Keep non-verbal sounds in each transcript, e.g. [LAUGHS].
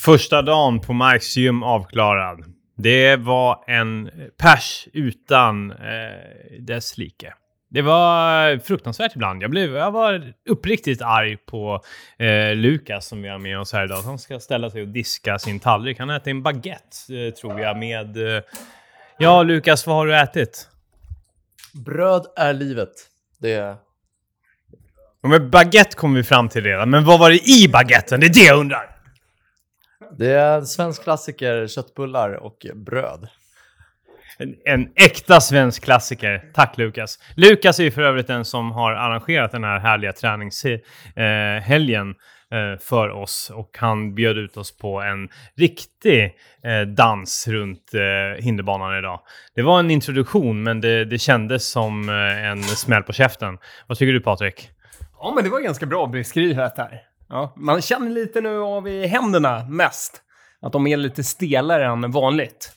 Första dagen på Marks gym avklarad. Det var en pers utan eh, dess like. Det var fruktansvärt ibland. Jag, blev, jag var uppriktigt arg på eh, Lukas som vi har med oss här idag. Han ska ställa sig och diska sin tallrik. Han äter en baguette, eh, tror jag, med... Eh... Ja, Lukas, vad har du ätit? Bröd är livet. Det är... Ja, men baguette kom vi fram till redan, men vad var det i baguetten? Det är det jag undrar! Det är en svensk klassiker, köttbullar och bröd. En, en äkta svensk klassiker. Tack Lukas. Lukas är ju för övrigt den som har arrangerat den här härliga träningshelgen eh, för oss och han bjöd ut oss på en riktig eh, dans runt eh, hinderbanan idag. Det var en introduktion, men det, det kändes som en smäll på käften. Vad tycker du Patrik? Ja, men det var ganska bra beskrivet här. Ja, man känner lite nu av i händerna mest att de är lite stelare än vanligt.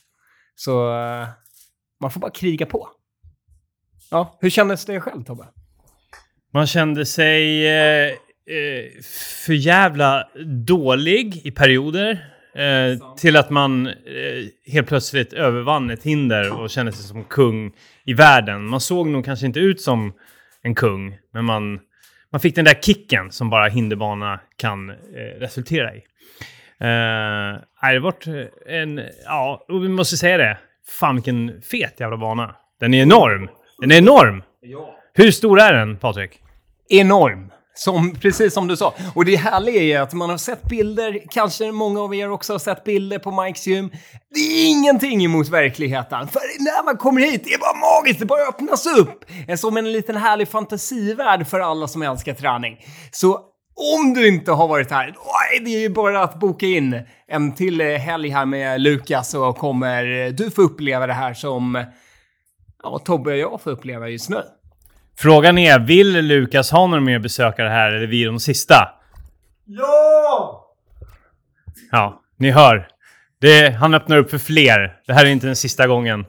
Så man får bara kriga på. Ja, hur kändes det själv Tobbe? Man kände sig eh, eh, för jävla dålig i perioder. Eh, till att man eh, helt plötsligt övervann ett hinder och kände sig som kung i världen. Man såg nog kanske inte ut som en kung, men man, man fick den där kicken som bara hinderbana kan eh, resultera i. Eh, det varit en, ja, vi måste säga det. Fan vilken fet jävla bana. Den är enorm. Den är enorm! Ja. Hur stor är den, Patrik? Enorm. Som, precis som du sa. Och det härliga är att man har sett bilder, kanske många av er också har sett bilder på Mikes gym. Det är ingenting emot verkligheten. För när man kommer hit, det är bara magiskt, det bara öppnas upp. Som en liten härlig fantasivärld för alla som älskar träning. Så om du inte har varit här, det är ju bara att boka in en till helg här med Lukas så kommer du få uppleva det här som ja, Tobbe och jag får uppleva just nu. Frågan är, vill Lukas ha några mer besökare här eller är vi de sista? Ja! Ja, ni hör. Det, han öppnar upp för fler. Det här är inte den sista gången.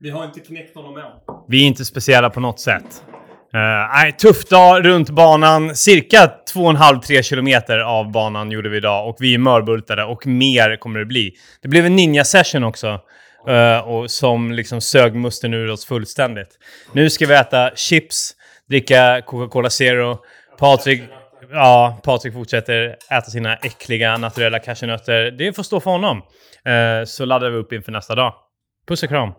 Vi har inte knäckt honom än. Vi är inte speciella på något sätt. Uh, tuff dag runt banan. Cirka 2,5-3 kilometer av banan gjorde vi idag och vi är mörbultade och mer kommer det bli. Det blev en ninja-session också. Uh, och som liksom sög musten ur oss fullständigt. Nu ska vi äta chips, dricka Coca-Cola Zero. Patrik, ja, Patrik fortsätter äta sina äckliga naturella cashewnötter. Det får stå för honom. Uh, så laddar vi upp inför nästa dag. Puss och kram!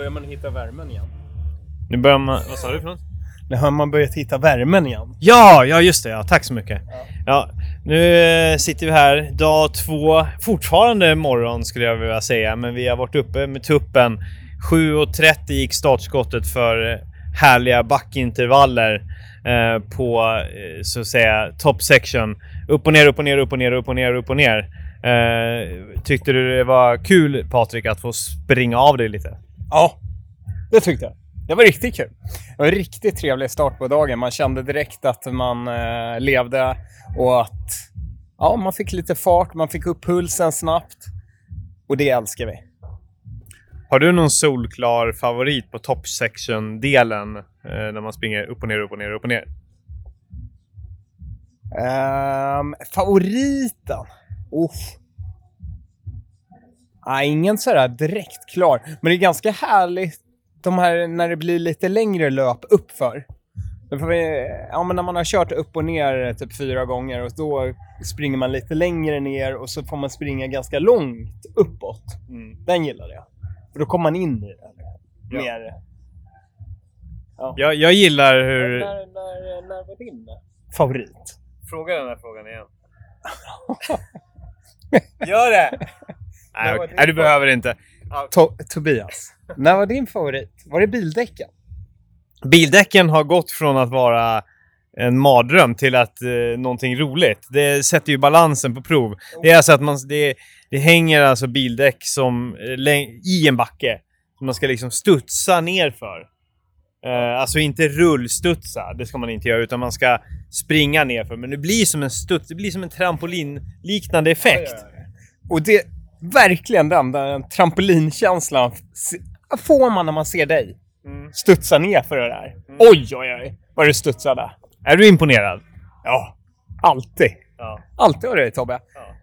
börjar man hitta värmen igen. Nu börjar man... Vad sa du för något? Nu har man börjat hitta värmen igen. Ja, ja just det. Ja, tack så mycket. Ja. ja nu eh, sitter vi här dag två. Fortfarande morgon skulle jag vilja säga, men vi har varit uppe med tuppen. 7.30 gick startskottet för eh, härliga backintervaller eh, på eh, så att säga top section. Upp och ner, upp och ner, upp och ner, upp och ner, upp och ner. Eh, tyckte du det var kul Patrik att få springa av dig lite? Ja, det tyckte jag. Det var riktigt kul. Det var en riktigt trevlig start på dagen. Man kände direkt att man eh, levde och att ja, man fick lite fart, man fick upp pulsen snabbt. Och det älskar vi. Har du någon solklar favorit på top section-delen eh, när man springer upp och ner, upp och ner, upp och ner? Um, favoriten? Uff. Nej, ingen sådär direkt klar. Men det är ganska härligt de här när det blir lite längre löp uppför. Ja, men när man har kört upp och ner typ fyra gånger och då springer man lite längre ner och så får man springa ganska långt uppåt. Mm. Den gillar jag. För då kommer man in i det. Ja. Mer... Ja. Jag, jag gillar hur... När, när, när var din favorit? Fråga den här frågan igen. [LAUGHS] Gör det! Nej, okay. Nej du behöver inte. To Tobias, när var din favorit? Var det bildäcken? Bildäcken har gått från att vara en mardröm till att eh, någonting roligt. Det sätter ju balansen på prov. Det är alltså att man, det, det hänger alltså bildäck som eh, i en backe. Som man ska liksom studsa ner för. Eh, alltså inte rullstudsa, det ska man inte göra, utan man ska springa ner för. Men det blir som en studs, det blir som en trampolinliknande effekt. Och det, verkligen den, den trampolinkänslan får man när man ser dig. Studsa ner för det där. Oj, oj, oj, vad du studsade. Är du imponerad? Ja, alltid. Ja. Alltid av dig Tobbe.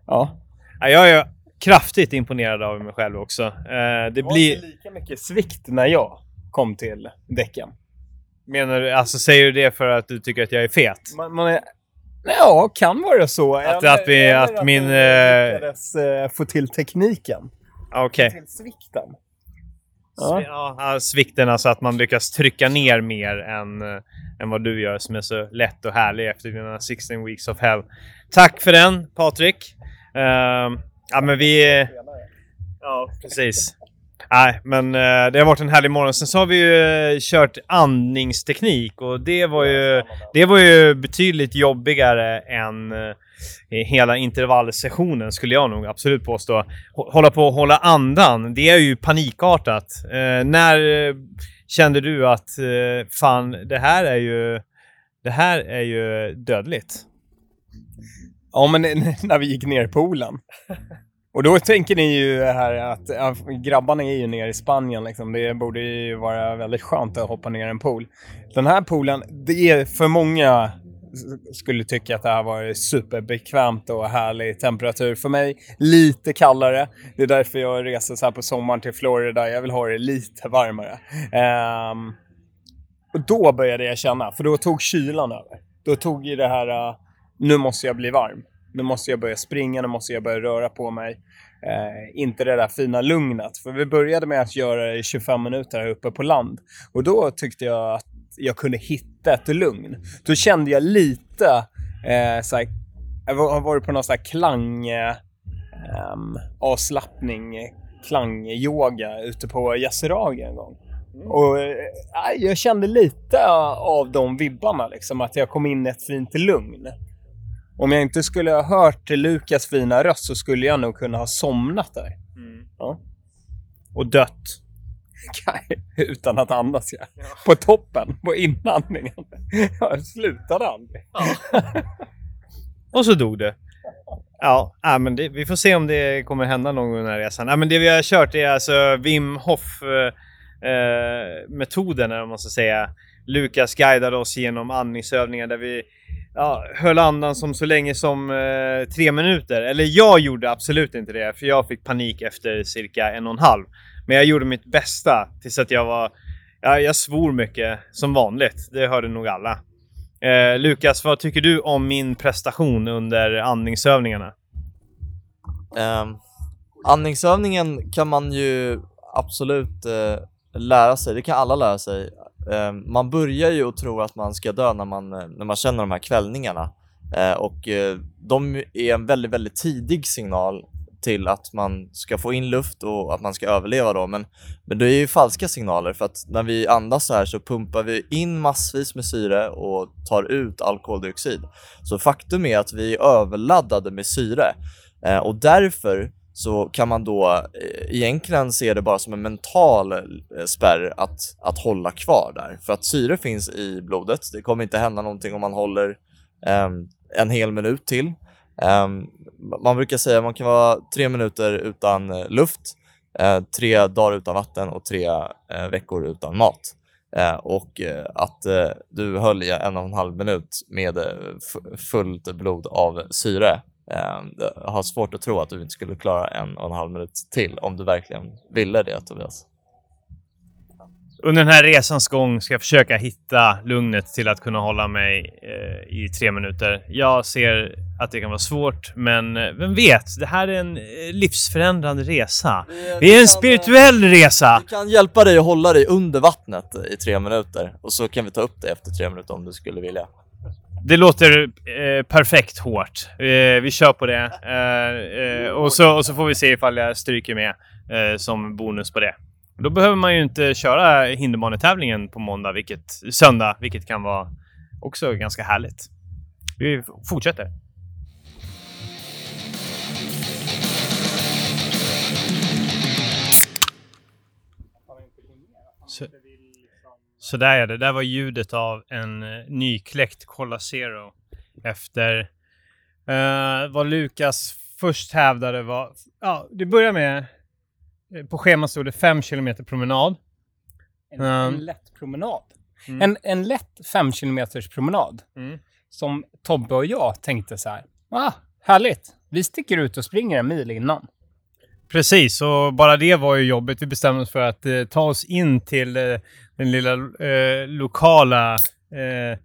Ja. ja jag är kraftigt imponerad av mig själv också. Eh, det Det blir... var lika mycket svikt när jag kom till däcken. Menar du, alltså säger du det för att du tycker att jag är fet? Man, man är... Ja, kan vara så. Att- att vi- eller att min, du eh, lyckades eh, få till tekniken. Okej. Till svikten. Ja. Ja. Ja, svikten, alltså att man lyckas trycka ner mer än, eh, än vad du gör som är så lätt och härlig efter dina 16 weeks of hell. Tack för den Patrik. Ehm, ja men vi... Ja, precis. Nej, men eh, det har varit en härlig morgon. Sen så har vi ju eh, kört andningsteknik och det var ju, det var ju betydligt jobbigare än eh, hela intervallsessionen skulle jag nog absolut påstå. Hå- Hålla på och hålla andan, det är ju panikartat. När kände du att fan, det här är ju, det här är ju dödligt? Ja, men [LAUGHS] när vi gick ner i poolen. Och då tänker ni ju här att ja, grabbarna är ju nere i Spanien liksom. Det borde ju vara väldigt skönt att hoppa ner i en pool. Den här poolen, det är för många skulle tycka att det här var superbekvämt och härlig temperatur. För mig lite kallare. Det är därför jag reser så här på sommaren till Florida. Jag vill ha det lite varmare. Um, och då började jag känna, för då tog kylan över. Då tog ju det här, uh, nu måste jag bli varm. Nu måste jag börja springa, nu måste jag börja röra på mig. Eh, inte det där fina lugnet. För vi började med att göra det i 25 minuter här uppe på land. Och då tyckte jag att jag kunde hitta ett lugn. Då kände jag lite, eh, såhär, jag var- har varit på någon sån här klang, eh, avslappning, klangyoga ute på Yasuragi en gång. Och eh, jag kände lite av de vibbarna, liksom, att jag kom in i ett fint lugn. Om jag inte skulle ha hört Lukas fina röst så skulle jag nog kunna ha somnat där. Ja. Och dött. [LAUGHS] Utan att andas, ja. På toppen, på inandningen. [LAUGHS] Jag slutade aldrig. [LAUGHS] Och så dog det. Ja, ja men det, vi får se om det kommer hända någon gång den här resan. Ja, men det vi har kört är alltså Wim Hof eh, eh, eller vad man ska säga. Lukas guidade oss genom andningsövningar där vi ja, höll andan som så länge som eh, tre minuter. Eller jag gjorde absolut inte det, för jag fick panik efter cirka en och en halv. Men jag gjorde mitt bästa tills att jag var... Ja, jag svor mycket, som vanligt. Det hörde nog alla. Eh, Lukas, vad tycker du om min prestation under andningsövningarna? Um, andningsövningen kan man ju absolut eh, lära sig, det kan alla lära sig. Eh, man börjar ju att tro att man ska dö när man, eh, när man känner de här kvällningarna. Eh, och de är en väldigt, väldigt tidig signal till att man ska få in luft och att man ska överleva då. Men, men det är ju falska signaler för att när vi andas så här så pumpar vi in massvis med syre och tar ut all koldioxid. Så faktum är att vi är överladdade med syre och därför så kan man då eh, egentligen se det bara som en mental eh, spärr att, att hålla kvar där. För att syre finns i blodet. Det kommer inte hända någonting om man håller um, en hel minut till. Um, man brukar säga att man kan vara tre minuter utan eh, luft, uh, tre dagar utan vatten och tre uh, veckor utan mat. Uh, och att du höll i en och en halv minut med fullt blod av syre. Eh, jag har svårt att tro att du inte skulle klara en och en halv minut till om du verkligen ville det Tobias. Under den här resans gång ska jag försöka hitta lugnet till att kunna hålla mig eh, i tre minuter. Jag ser att det kan vara svårt, men eh, vem vet? Det här är en eh, livsförändrande resa. Det är en spirituell resa! Vi kan hjälpa dig att hålla dig under vattnet i tre minuter och så kan vi ta upp det efter tre minuter om du skulle vilja. Det låter eh, perfekt hårt. Eh, vi kör på det. Eh, eh, och, så, och så får vi se ifall jag stryker med eh, som bonus på det. Då behöver man ju inte köra hinderbanetävlingen på måndag, vilket, söndag, vilket kan vara också ganska härligt. Vi fortsätter. Så, så där är det. Där var ljudet av en eh, nykläckt Cola Zero efter eh, vad Lukas först hävdade var... Ja, det börjar med... eh, På schemat stod det 5 kilometer promenad. En, Ja. en lätt promenad. Mm. En, en lätt fem kilometers promenad. Mm. Som Tobbe och jag tänkte så här. Ah, härligt. Vi sticker ut och springer en mil innan. Precis, och bara det var ju jobbigt. Vi bestämde oss för att eh, ta oss in till eh, den lilla eh, lokala... Eh,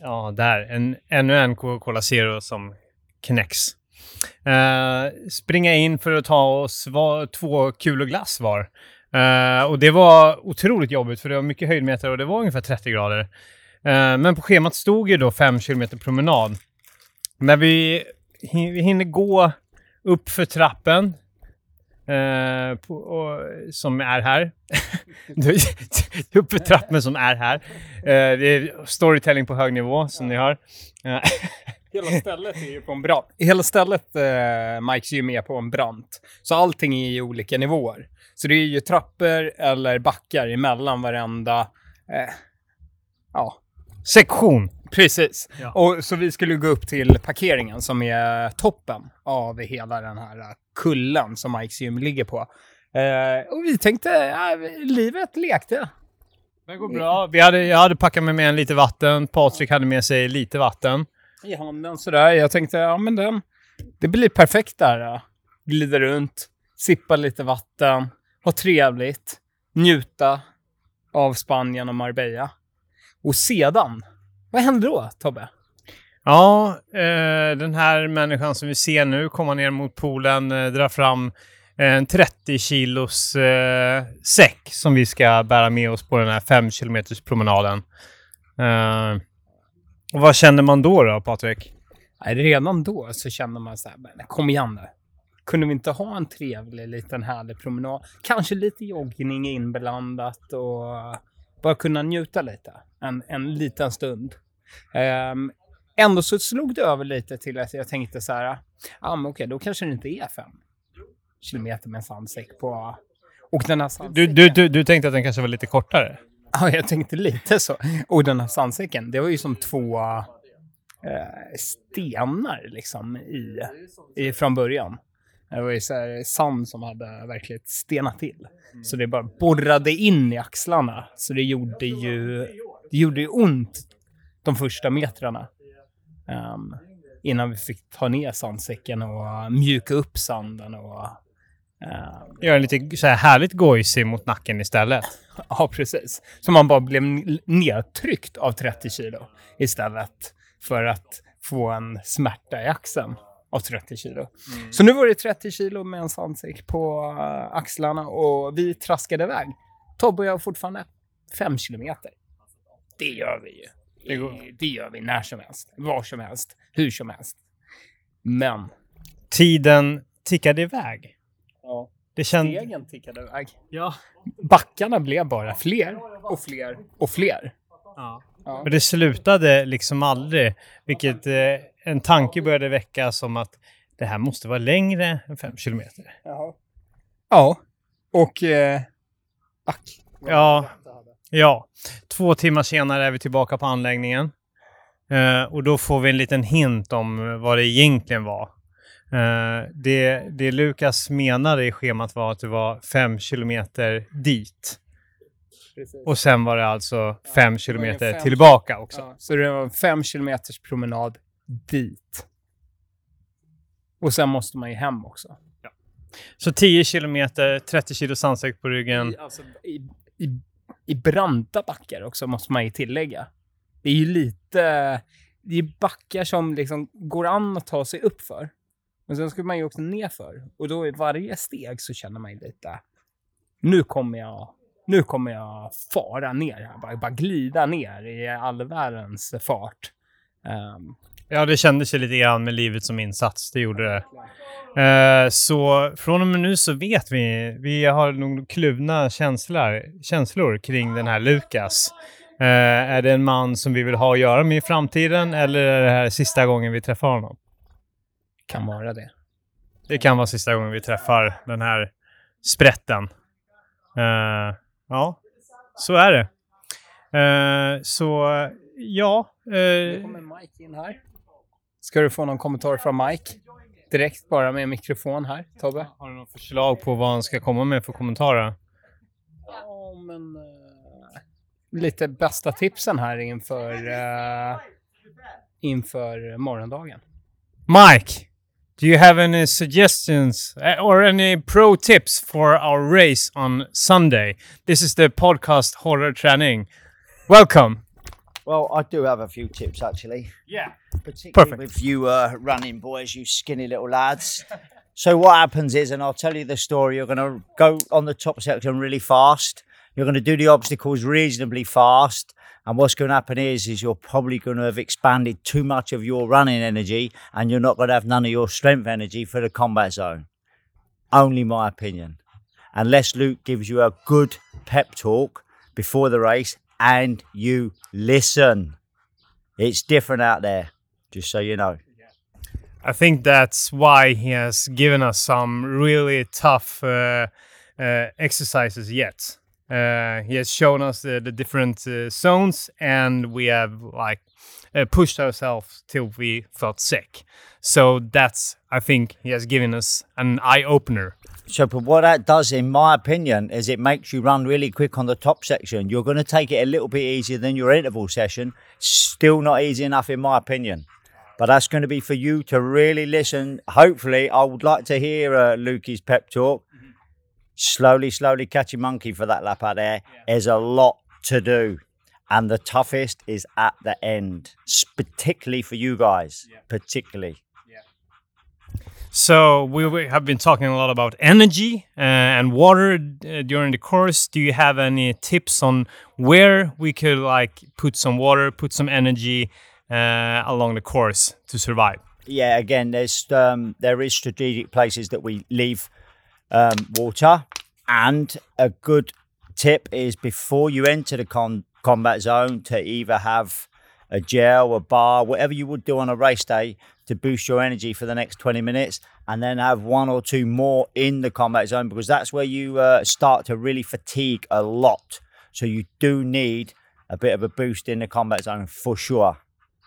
ja, där. En, ännu en Coca-Cola Zero som knäcks. Eh, springa in för att ta oss var, två kulor glass var. Eh, och det var otroligt jobbigt för det var mycket höjdmeter och det var ungefär 30 grader. Eh, men på schemat stod ju då 5 km promenad. När vi, vi hinner gå upp för trappen eh, på, och, som är här. [LAUGHS] upp för trappen som är här. Eh, det är storytelling på hög nivå som ni hör. Eh, [LAUGHS] Hela stället är ju på en brant. Hela stället, eh, Mikes är på en brant. Så allting är i olika nivåer. Så det är ju trappor eller backar emellan varenda... Eh, ja, sektion. precis. Ja. Och, så vi skulle gå upp till parkeringen som är toppen av hela den här eh, kullen som Mikes gym ligger på. Eh, och vi tänkte, ja, livet lekte. Det går bra. Vi hade, jag hade packat med mig en lite vatten. Patrik hade med sig lite vatten. i handen sådär. Jag tänkte, ja men den, det blir perfekt där. Glida runt, sippa lite vatten, ha trevligt, njuta av Spanien och Marbella. Och sedan, vad händer då, Tobbe? Ja, eh, den här människan som vi ser nu komma ner mot poolen eh, drar fram en 30 kilos eh, säck som vi ska bära med oss på den här 5 kilometers promenaden. Eh, och vad känner man då då, Patrik? Nej, redan då så kände man så här, men kom igen nu. Kunde vi inte ha en trevlig liten härlig promenad? Kanske lite joggning inblandat och bara kunna njuta lite. En, en liten stund. Um, ändå så slog det över lite till att jag tänkte så här, ja ah, men okej, då kanske det inte är fem kilometer med en sandsäck på... Och den här Du, sandsäcken... du, du, du tänkte att den kanske var lite kortare? Ja, jag tänkte lite så. Och den här sandsäcken, det var ju som två eh, stenar liksom i, i, från början. Det var ju så här sand som hade verkligen stenat till. Så det bara borrade in i axlarna. Så det gjorde ju, det gjorde ju ont de första metrarna. Ehm, innan vi fick ta ner sandsäcken och mjuka upp sanden och ehm, Gör en lite så här härligt gojsig mot nacken istället. [LAUGHS] Ja, precis. Så man bara blev nedtryckt av 30 kilo istället för att få en smärta i axeln av 30 kilo. Så nu var det 30 kilo med en sandsäck på äh, axlarna och vi traskade iväg. Tobbe och jag fortfarande 5 kilometer. Det gör vi ju. Det går. Det gör vi när som helst, var som helst, hur som helst. Men Tiden tickade iväg. ja, Det kändes... stegen tickade iväg. Ja. Backarna blev bara fler och fler och fler. ja. Ja. Och det slutade liksom aldrig, vilket eh, en tanke började väcka som att det här måste vara längre än fem kilometer. Jaha. Ja, och... Eh, ack. Ja. Ja, två timmar senare är vi tillbaka på anläggningen. Eh, och då får vi en liten hint om vad det egentligen var. Eh, det, det Lukas menade i schemat var att det var fem kilometer dit. Precis. Och sen var det alltså fem det kilometer fem- tillbaka också. Ja, så det var en fem kilometers promenad dit. Och sen måste man ju hem också. Så 10 kilometer, 30 kilo sandsäck på ryggen. I, alltså, i, i, I branta backar också, måste man ju tillägga. Det är ju lite... Det är backar som liksom går an att ta sig upp för. Men sen ska man ju också ner för. Och då i varje steg så känner man ju lite... Nu kommer jag... Nu kommer jag fara ner här. Bara, bara glida ner i all världens fart. Ehm, Ja, det kändes ju lite grann med livet som insats. Det gjorde det. Eh, så från och med nu så vet vi, vi har nog kluvna känslor, känslor kring den här Lukas. Eh, är det en man som vi vill ha att göra med i framtiden eller är det här sista gången vi träffar honom? kan vara det. Det kan vara sista gången vi träffar den här sprätten. Eh, ja, så är det. Eh, så ja, Nu eh, kommer Mike in här. Ska du få någon kommentar från Mike? Direkt bara med mikrofon här, Tobbe. har du något förslag på vad han ska komma med för kommentarer? Ja, men... eh, lite bästa tipsen här inför, uh, inför morgondagen. Mike, do you have any suggestions uh, or any pro tips for our race on Sunday? This is the podcast Horror Training. Welcome. Well, I do have a few tips actually, Yeah. particularly Perfect. with you uh, running boys, you skinny little lads. [LAUGHS] so what happens is, and I'll tell you the story. You're going to go on the top section really fast. You're going to do the obstacles reasonably fast. And what's going to happen is, is you're probably going to have expanded too much of your running energy, and you're not going to have none of your strength energy for the combat zone. Only my opinion. Unless Luke gives you a good pep talk before the race and you listen. It's different out there, just so you know. I think that's why he has given us some really tough uh, uh, exercises yet. Uh, he has shown us the, the different uh, zones, and we have like uh, pushed ourselves till we felt sick. So that's, I think, he has given us an eye opener. So, but what that does, in my opinion, is it makes you run really quick on the top section. You're going to take it a little bit easier than your interval session. Still not easy enough, in my opinion. But that's going to be for you to really listen. Hopefully, I would like to hear uh, Lukey's pep talk. Slowly, slowly catch your monkey for that lap out there. There's a lot to do. And the toughest is at the end, particularly for you guys. Particularly. So we have been talking a lot about energy uh, and water uh, during the course. Do you have any tips on where we could like put some water, put some energy uh, along the course to survive? yeah, again, there's um, there is strategic places that we leave um, water, and a good tip is before you enter the con- combat zone to either have a gel, a bar, whatever you would do on a race day to boost your energy for the next 20 minutes, and then have one or two more in the combat zone because that's where you uh, start to really fatigue a lot. So you do need a bit of a boost in the combat zone for sure.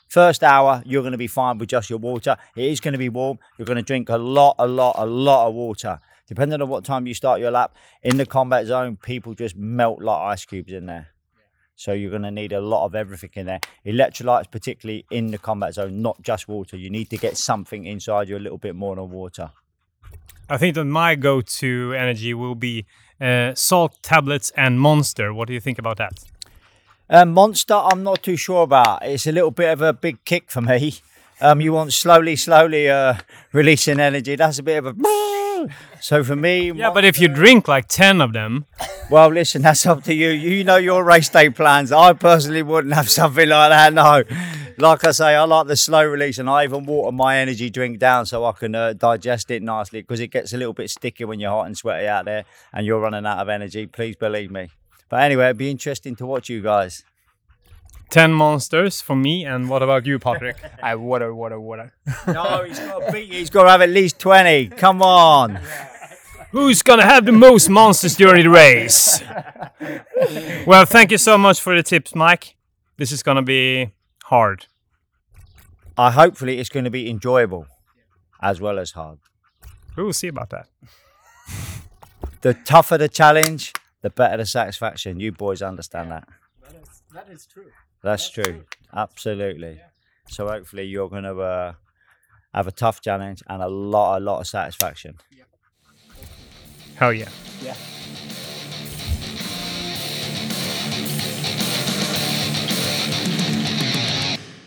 First hour, you're going to be fine with just your water. It is going to be warm. You're going to drink a lot, a lot, a lot of water. Depending on what time you start your lap, in the combat zone, people just melt like ice cubes in there. So you're going to need a lot of everything in there. Electrolytes, particularly in the combat zone, not just water. You need to get something inside you a little bit more than water. I think that my go-to energy will be uh, salt tablets and Monster. What do you think about that? Um, Monster, I'm not too sure about. It's a little bit of a big kick for me. Um, you want slowly, slowly uh, releasing energy. That's a bit of a. [LAUGHS] So for me, Yeah, but if you drink like ten of them, Well, listen, that's up to you. You know your race day plans. I personally wouldn't have something like that. No, like I say, I like the slow release, and I even water my energy drink down so I can uh, digest it nicely because it gets a little bit sticky when you're hot and sweaty out there and you're running out of energy. Please believe me. But anyway, it'd be interesting to watch you guys. ten monsters for me. And what about you, Patrick? [LAUGHS] I water, water, water. No, he's got to beat you. He's got to have at least twenty. Come on. [LAUGHS] Who's gonna have the most monsters during the race? well, thank you so much for the tips, Mike. This is gonna be hard. I hopefully it's going to be enjoyable as well as hard. We will see about that. The tougher the challenge, the better the satisfaction. You boys understand that. That is true. That's true. Absolutely. So hopefully you're going to uh, have a tough challenge and a lot, a lot of satisfaction. Hell yeah. Yeah.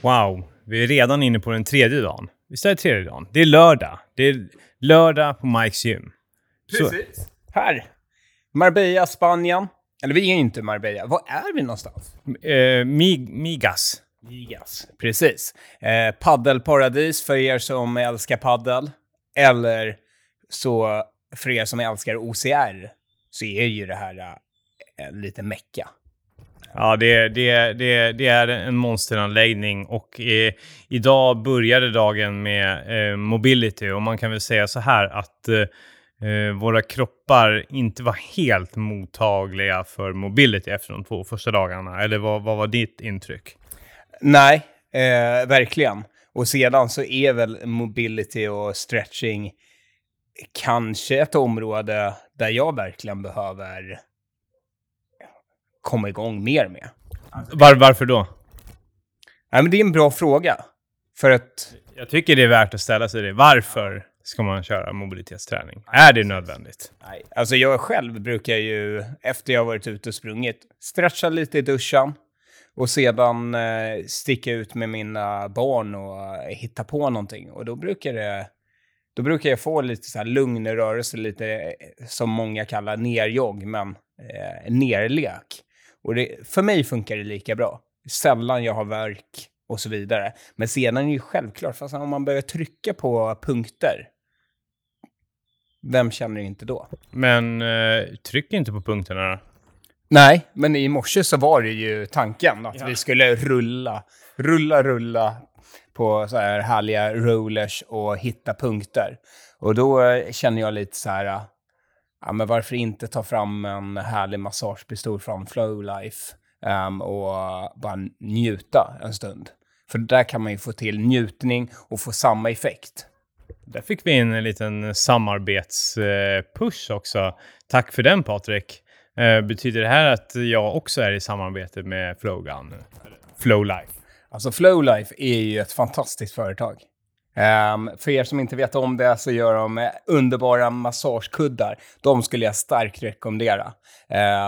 Wow, vi är redan inne på den tredje dagen. Visst är det tredje dagen? Det är lördag. Det är lördag på Mikes gym. Så, Här. Marbella, Spanien. Eller vi är inte i Marbella. Var är vi någonstans? eh, mig, migas. Migas. Precis. Eh, paddelparadis för er som älskar paddel. Eller så för er som älskar OCR så är ju det här en liten mecka. Ja, det, det, det, det är en monsteranläggning och eh, idag började dagen med eh, mobility och man kan väl säga så här att eh, eh, våra kroppar inte var helt mottagliga för mobility efter de två första dagarna. Eller vad, vad var ditt intryck? Nej, eh, verkligen. Och sedan så är väl mobility och stretching kanske ett område där jag verkligen behöver komma igång mer med. Var, varför då? Nej, men det är en bra fråga. För att Jag tycker det är värt att ställa sig det. Varför ska man köra mobilitetsträning? Är det nödvändigt? Nej, alltså jag själv brukar ju, efter jag varit ute och sprungit, stretcha lite i duschen och sedan eh, sticka ut med mina barn och hitta på någonting. Och då brukar det, då brukar jag få lite så här lugn rörelse, lite eh, som många kallar nerjogg, men eh, nerlek. Och det, för mig funkar det lika bra. Sällan jag har värk och så vidare. Men sedan är det ju självklart, fast om man börjar trycka på punkter, vem känner inte då? Men eh, tryck inte på punkterna då. Nej, men i morse så var det ju tanken att vi skulle rulla, rulla, rulla på så här härliga rollers och hitta punkter. Och då eh, känner jag lite så här, ja men varför inte ta fram en härlig massagepistol från Flowlife um, och bara njuta en stund. För där kan man ju få till njutning och få samma effekt. Där fick vi in en liten samarbetspush också. Tack för den Patrik. Eh, betyder det här att jag också är i samarbete med Flowgun? Flowlife. Alltså Flowlife är ju ett fantastiskt företag. Um, för er som inte vet om det så gör de eh, underbara massagekuddar. De skulle jag starkt rekommendera.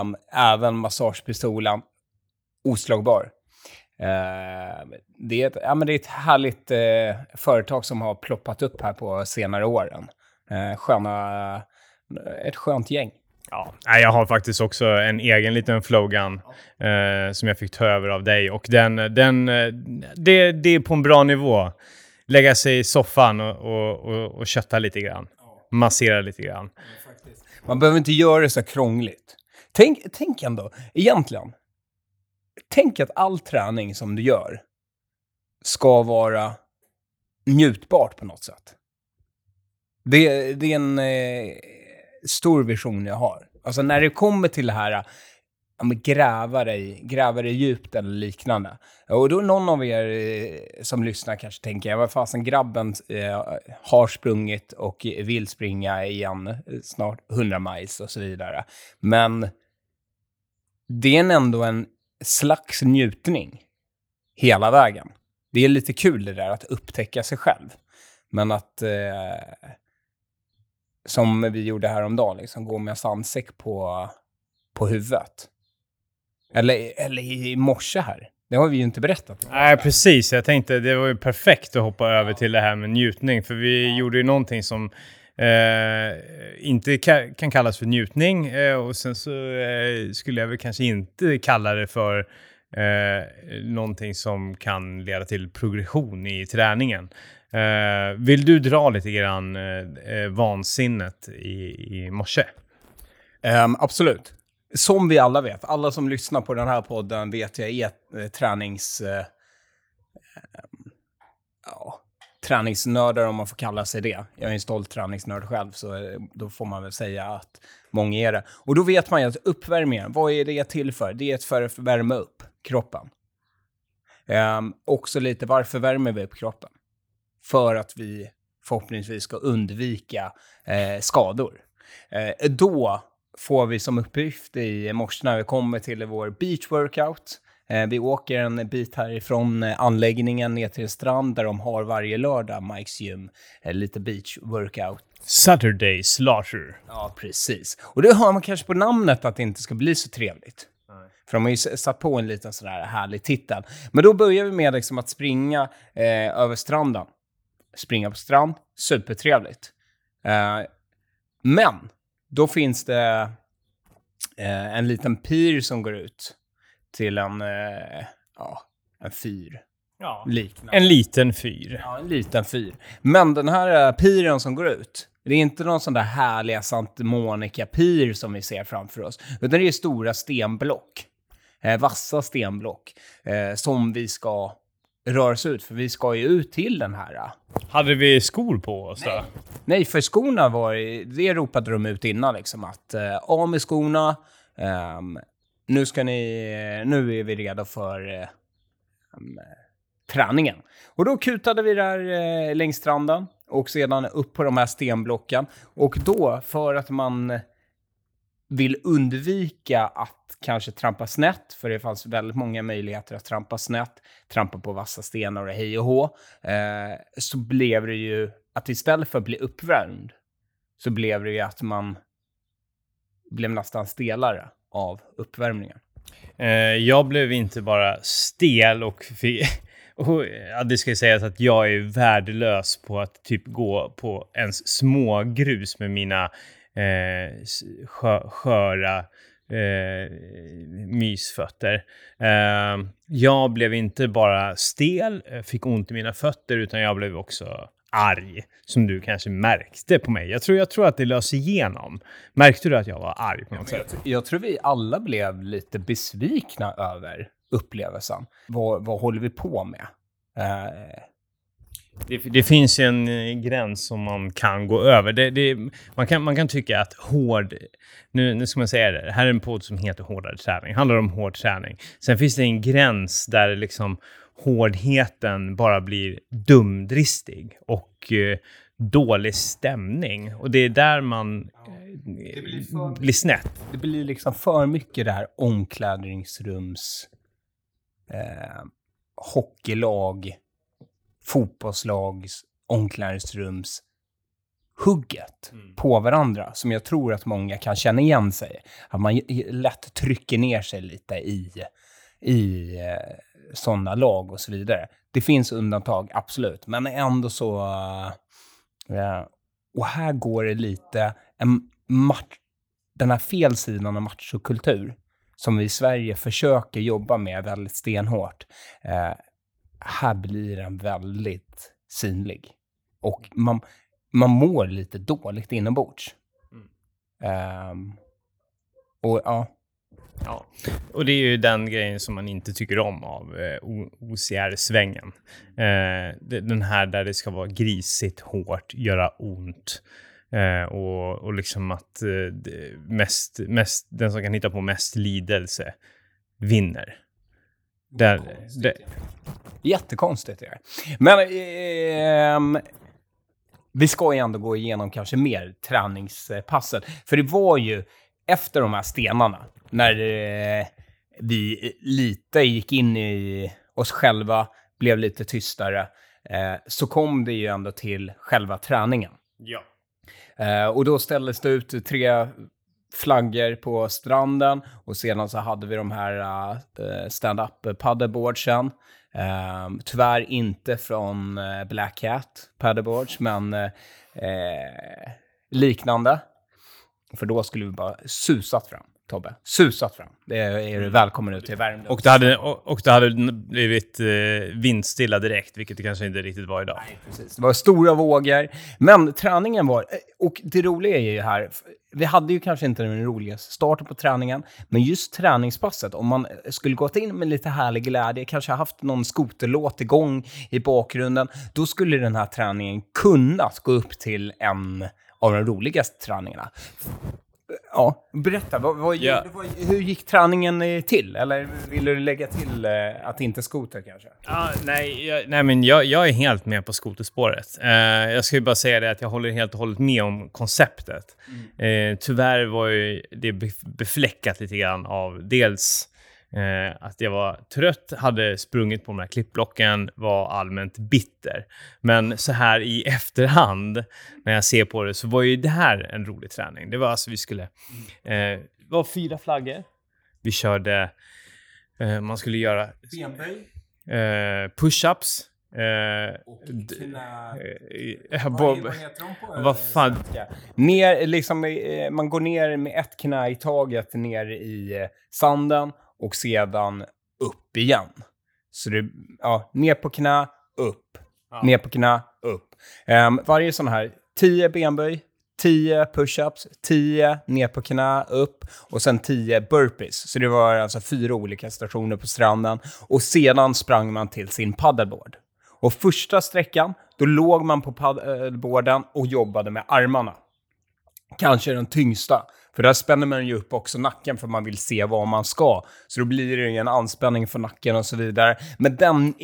Um, även massagepistolen oslagbar. Uh, det, är ett, ja, men det är ett härligt uh, företag som har ploppat upp här på senare åren. Uh, sköna, ett skönt gäng. Ja, jag har faktiskt också en egen liten Flowgun eh, som jag fick ta över av dig och den, den, eh, det, det är på en bra nivå. Lägga sig i soffan och, och, och, och kötta lite grann. Massera lite grann. Man behöver inte göra det så krångligt. Tänk, tänk ändå, egentligen. Tänk att all träning som du gör ska vara njutbart på något sätt. Det, det är en eh, stor vision jag har. Alltså när det kommer till det här, ja, men gräva, dig, gräva dig djupt eller liknande. Och då någon av er eh, som lyssnar kanske tänker, vad fasen grabben eh, har sprungit och vill springa igen eh, snart 100 miles och så vidare. Men det är ändå en slags njutning hela vägen. Det är lite kul det där att upptäcka sig själv. Men att, eh, som vi gjorde häromdagen, liksom gå med sandsäck på, på huvudet. Eller, eller i morse här. Det har vi ju inte berättat. Nej, precis. Jag tänkte det var ju perfekt att hoppa över till det här med njutning. För vi gjorde ju någonting som eh, inte ka- kan kallas för njutning. Eh, och sen så eh, skulle jag väl kanske inte kalla det för eh, någonting som kan leda till progression i träningen. Eh, vill du dra lite grann eh, eh vansinnet i, i morse? Um, absolut. Som vi alla vet, alla som lyssnar på den här podden vet jag är eh, tränings... Eh, ehm, ja, träningsnördar om man får kalla sig det. Jag är en stolt träningsnörd själv, så eh, då får man väl säga att många är det. Och då vet man ju att uppvärmningen, vad är det till för? Det är för att värma upp kroppen. Um, också lite, varför värmer vi upp kroppen? För att vi förhoppningsvis ska undvika eh, skador. Eh, då får vi som uppgift i morse när vi kommer till vår beach workout. Eh, vi åker en bit härifrån anläggningen ner till en strand där de har varje lördag, Mikes gym, eh, lite beach workout. Saturday Slaughter. Ja, precis. Och det hör man kanske på namnet att det inte ska bli så trevligt. För de har ju satt på en liten sån här härlig titel. Men då börjar vi med liksom att springa eh, över stranden. Springa på strand, supertrevligt. Eh, men då finns det eh, en liten pir som går ut till en, eh, ja, en fyr. Ja. Liknande. En liten fyr. Ja, en liten fyr. Men den här eh, piren som går ut, det är inte någon sån där härliga Santa Monica-pir som vi ser framför oss, utan det är stora stenblock. Eh, vassa stenblock eh, som vi ska röra oss ut, för vi ska ju ut till den här. eh. Hade vi skor på oss då? Nej, för skorna var det ropade de ut innan liksom att eh, av med skorna, ehm, nu ska ni, nu är vi redo för eh, em, träningen. Och då kutade vi där eh, längs stranden och sedan upp på de här stenblocken. Och då, för att man vill undvika att kanske trampa snett, för det fanns väldigt många möjligheter att trampa snett, trampa på vassa stenar och hej och hå, eh, så blev det ju att istället för att bli uppvärmd så blev det ju att man blev nästan stelare av uppvärmningen. Eh, jag blev inte bara stel och fick... [LAUGHS] Och, ja, det ska sägas att jag är värdelös på att typ gå på ens smågrus med mina eh, skö, sköra eh, mysfötter. Eh, jag blev inte bara stel, eh, fick ont i mina fötter, utan jag blev också arg, som du kanske märkte på mig. Jag tror, jag tror att det lös igenom. Märkte du att jag var arg på något sätt? Jag tror vi alla blev lite besvikna över upplevelsen. Vad, vad håller vi på med? Eh, Det, det finns ju en eh, gräns som man kan gå över. Det, det, man, kan, man kan tycka att hård... Nu, nu ska man säga det. Det här är en podd som heter Hårdare träning. handlar om hård träning. Sen finns det en gräns där liksom hårdheten bara blir dumdristig och eh, dålig stämning. Och det är där man eh, blir för- blir snett. det blir liksom för mycket det här omklädningsrums, eh, hockeylag, fotbollslags omklädningsrums hugget på varandra som jag tror att många kan känna igen sig. Att man lätt trycker ner sig lite i, i eh, sådana lag och så vidare. Det finns undantag, absolut, men ändå så... Eh, och här går det lite en match, den här fel sidan av machokultur som vi i Sverige försöker jobba med väldigt stenhårt. Eh, här blir den väldigt synlig. Och man, man mår lite dåligt inombords. Ehm, och ja, Ja. Och det är ju den grejen som man inte tycker om av eh, OCR-svängen. Eh, den här där det ska vara grisigt, hårt, göra ont. Eh, och, och liksom att eh, mest, mest, den som kan hitta på mest lidelse vinner. Där, det, Jättekonstigt är det. Men ehm, vi ska ju ändå gå igenom kanske mer träningspasset. För det var ju efter de här stenarna, när eh, vi lite gick in i oss själva, blev lite tystare, eh, så kom det ju ändå till själva träningen. ja. Eh, och då ställdes det ut tre flaggor på stranden och sedan så hade vi de här uh, stand-up paddleboardsen. Um, tyvärr inte från uh, Black Cat paddleboards, men uh, eh, liknande. För då skulle vi bara susat fram, Tobbe. Susat fram. Det är, är du välkommen ut till Värmdö. Och det hade, och, och det hade blivit eh, vindstilla direkt, vilket det kanske inte riktigt var idag. Precis. Det var stora vågor. Men träningen var... Och det roliga är ju här, vi hade ju kanske inte den roligaste starten på träningen, men just träningspasset, om man skulle gått in med lite härlig glädje, kanske haft någon skoterlåt igång i bakgrunden, då skulle den här träningen kunnat gå upp till en av de roligaste träningarna. Ja, berätta. Vad, vad, Ja. vad, hur gick träningen eh, till? Eller vill du lägga till eh, att inte skoter kanske? Ja, nej, jag, nej, men jag, jag är helt med på skoterspåret. Eh, jag ska ju bara säga det att jag håller helt och hållet med om konceptet. Eh, tyvärr var ju det bef- befläckat lite grann av dels eh, att jag var trött, hade sprungit på de här klippblocken, var allmänt bitter. Men så här i [LAUGHS] efterhand, när jag ser på det, så var ju det här en rolig träning. Det var alltså vi skulle... Eh, var fyra flaggor. Vi körde... Eh, man skulle göra Benböj eh, push-ups. Eh, och knä... eh, Bob, heter de på vad fan? svenska? Ner, liksom, eh, man går ner med ett knä i taget ner i eh, sanden och sedan upp igen. Så det, ja, ner på knä, upp. Ja. Ner på knä, upp. Ehm, varje sån här, 10 benböj, 10 push-ups, 10 ner på knä, upp och sen 10 burpees. Så det var alltså fyra olika stationer på stranden. Och sedan sprang man till sin paddleboard. Och första sträckan, då låg man på paddleboarden och jobbade med armarna. Kanske den tyngsta. För där spänner man ju upp också nacken för man vill se vad man ska. Så då blir det ju en anspänning för nacken och så vidare. Men den,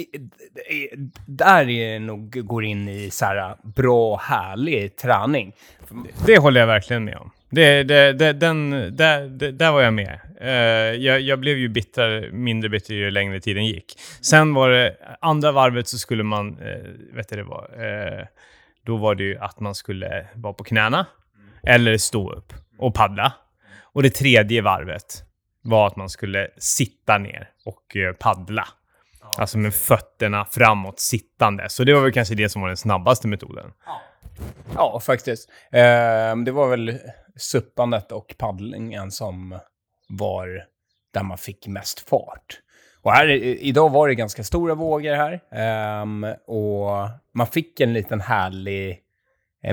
där är nog, går in i så här bra, härlig träning. det håller jag verkligen med om. Det, det, det, den, där, det, där var jag med. Uh, jag, jag blev ju bittrare, mindre bitter ju längre tiden gick. Sen var det andra varvet så skulle man, uh, vet du det var, uh, då var det ju att man skulle vara på knäna eller stå upp och paddla. Och det tredje varvet var att man skulle sitta ner och eh, paddla. Alltså med fötterna framåt sittande. Så det var väl kanske det som var den snabbaste metoden. Ja, faktiskt. Eh, det var väl suppandet och paddlingen som var där man fick mest fart. Och här, idag var det ganska stora vågor här. ehm, och man fick en liten härlig eh,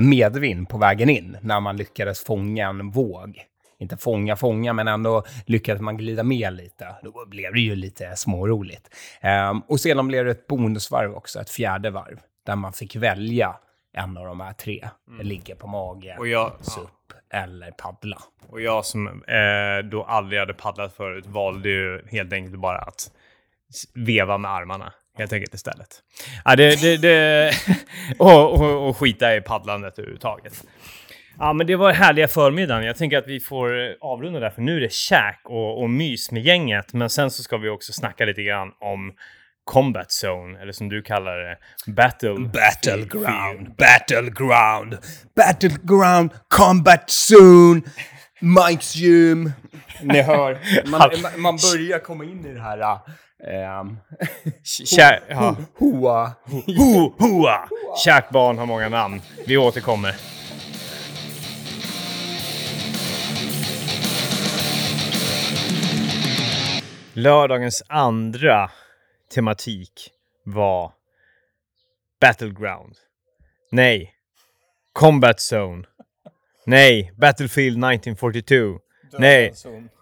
medvind på vägen in när man lyckades fånga en våg. Inte fånga, fånga, men ändå lyckades man glida med lite. Då blev det ju lite småroligt. Ehm, och sedan blev det ett bonusvarv också, ett fjärde varv, där man fick välja en av de här tre. Ligga på mage, Och jag, SUP eller paddla. och jag som eh, då aldrig hade paddlat förut valde ju helt enkelt bara att veva med armarna. Helt enkelt istället. Ja, det, det, det, [LAUGHS] och, och, och skita i paddlandet överhuvudtaget. Ja, men det var härliga förmiddagen. Jag tänker att vi får avrunda där, för nu är det käk och, och mys med gänget. Men sen så ska vi också snacka lite grann om Combat Zone, eller som du kallar det, Battle... Battleground, battleground, battleground, combat zone, Mike's gym. Ni hör, man, man- man börjar komma in i det här... Um, hoa. Ho, hoa! Käkbarn har många namn. Vi återkommer. Lördagens andra tematik var Battleground. Nej. Combat Zone. Nej. Battlefield 1942. Nej.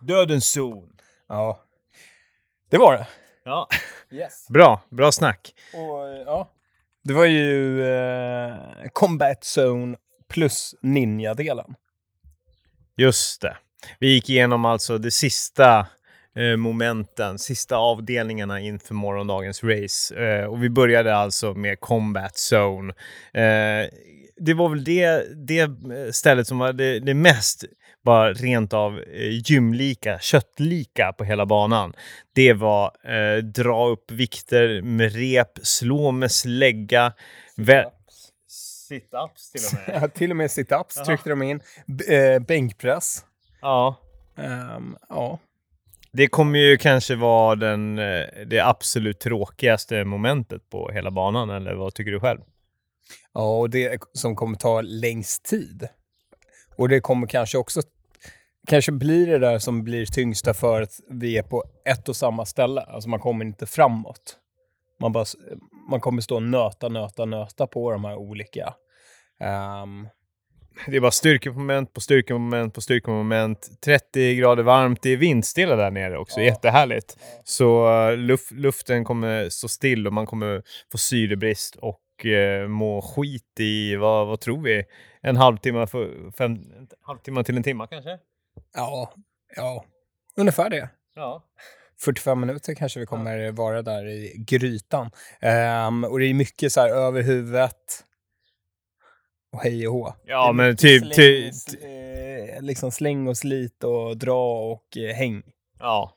Dödens zon. Ja, det var det. Ja. Yes. Bra. Bra snack. Och, ja. Det var ju eh, combat zone plus ninja-delen. Just det. Vi gick igenom alltså de sista eh, momenten, sista avdelningarna inför morgondagens race. Eh, och vi började alltså med Combat Zone. Eh, det var väl det, det eh, stället som var det, det mest bara rent av eh, gymlika, köttlika på hela banan. Det var eh, dra upp vikter med rep, slå med slägga. Sit-ups till och med. [LAUGHS] Ja, till och med sit-ups tryckte de in. B- eh, bänkpress. ja. Ehm, ja. Det kommer ju kanske vara den, eh, det absolut tråkigaste momentet på hela banan, eller vad tycker du själv? Ja, och det som kommer ta längst tid. Och det kommer kanske också kanske blir det där som blir tyngsta för att vi är på ett och samma ställe. Alltså man kommer inte framåt. Man, bara, man kommer stå och nöta, nöta, nöta på de här olika. Ehm, Det är bara styrkemoment på styrkemoment på styrkemoment. 30 grader varmt, det är vindstilla där nere också, Ja. jättehärligt. Så uh, luft, luften kommer stå still och man kommer få syrebrist och uh, må skit i, vad, vad tror vi, en halvtimme, för, fem, en halvtimme till en timme kanske? ja, ja, ungefär det. Ja. 45 minuter kanske vi kommer vara där i grytan. Ehm, och det är mycket så här över huvudet och hej och hå. Ja, men mycket typ- släng, ty- s- eh, liksom släng och slit och dra och eh, häng. Ja.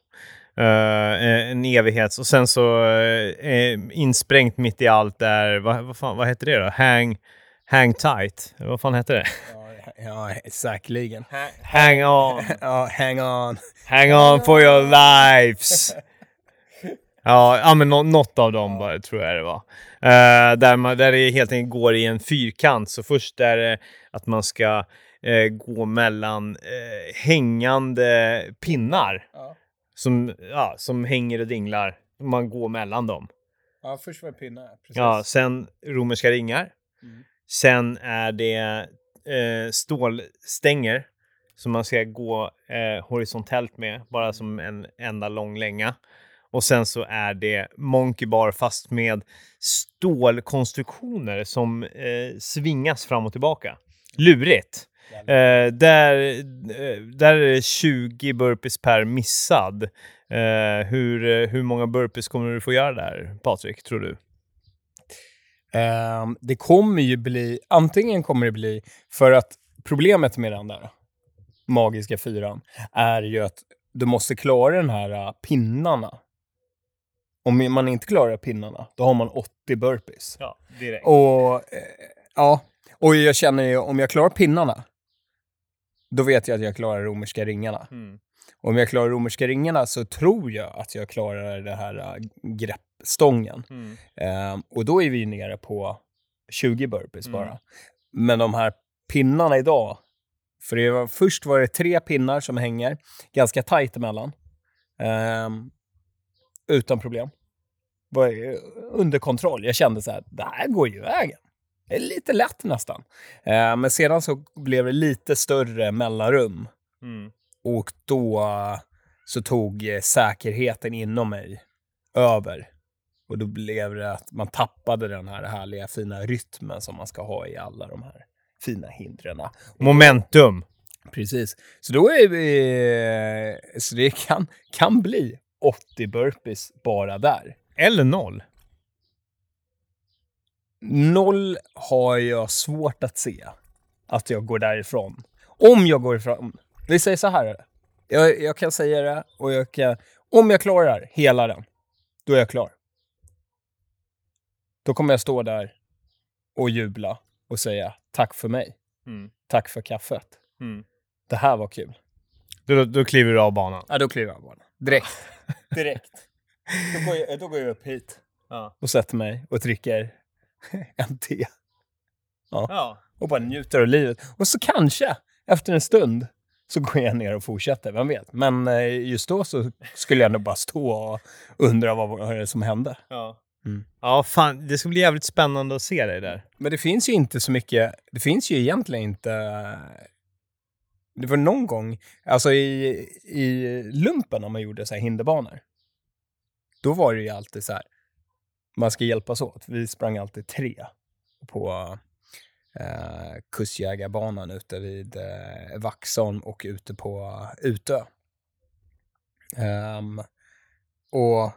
Eh, en evighet. Och sen så uh, insprängt mitt i allt där, vad, vad, fan, vad heter det då? Hang, hang tight? Vad fan heter det? Ja, ja säkerligen. Hang on! [LAUGHS] Ja, hang on. Hang on for your lives! Ja, ja men nå- något av dem bara, tror jag det var. Eh, där, man, där det helt enkelt går i en fyrkant. Så först är det att man ska eh, gå mellan eh, hängande pinnar Ja. Som, ja, som hänger och dinglar. Man går mellan dem. Ja, först var det pinnar. Precis. Ja, sen romerska ringar. Mm. Sen är det eh, stålstänger som man ska gå eh, horisontellt med, bara som en enda lång länga. Och sen så är det monkey bar fast med stålkonstruktioner som eh, svingas fram och tillbaka. Lurigt. Eh, där, eh, där är det 20 burpees per missad. Eh, hur, eh, hur många burpees kommer du få göra där, Patrik, tror du? Ehm, det kommer ju bli, antingen kommer det bli, för att problemet med den där, magiska fyran, är ju att du måste klara den här äh, pinnarna. Om man inte klarar pinnarna, då har man 80 burpees. Ja, direkt. Och eh, ja, och jag känner ju om jag klarar pinnarna, då vet jag att jag klarar romerska ringarna. Mm. Och om jag klarar romerska ringarna så tror jag att jag klarar det här äh, greppstången. Mm. Ehm, och då är vi nere på 20 burpees Mm. bara. Men de här pinnarna idag, för det var, först var det tre pinnar som hänger ganska tajt emellan. Ehm, utan problem. Var ju under kontroll. Jag kände så här, det här går ju vägen. Är lite lätt nästan. Ehm, men sedan så blev det lite större mellanrum. Mm. Och då eh, så tog eh, säkerheten inom mig över. Och då blev det att man tappade den här härliga fina rytmen som man ska ha i alla de här fina hindren. Momentum. Precis. Så då är vi... Så det kan, kan bli 80 burpees bara där. Eller noll. Noll har jag svårt att se att jag går därifrån. Om jag går ifrån... Vi säger så här. Jag, jag kan säga det och jag kan... Om jag klarar hela den, då är jag klar. Då kommer jag stå där och jubla och säga tack för mig. Mm. Tack för kaffet. Mm. Det här var kul. Då, då kliver du av banan. Ja, då kliver jag av banan. Direkt. [LAUGHS] Direkt. Då går, jag, då går jag upp hit Ja. och sätter mig och dricker [LAUGHS] en te. ja. och bara njuter av livet. Och så kanske, efter en stund, så går jag ner och fortsätter, vem vet. Men eh, just då så skulle jag nog bara stå och undra vad som hände. Ja. Mm. Ja, fan. Det ska bli jävligt spännande att se dig där. Men det finns ju inte så mycket, det finns ju egentligen inte... Det var någon gång, alltså i, i lumpen när man gjorde så här hinderbanor, då var det ju alltid så här, man ska hjälpas åt. Vi sprang alltid tre på eh, kustjägarbanan ute vid eh, Vaxholm och ute på Utö. Um, och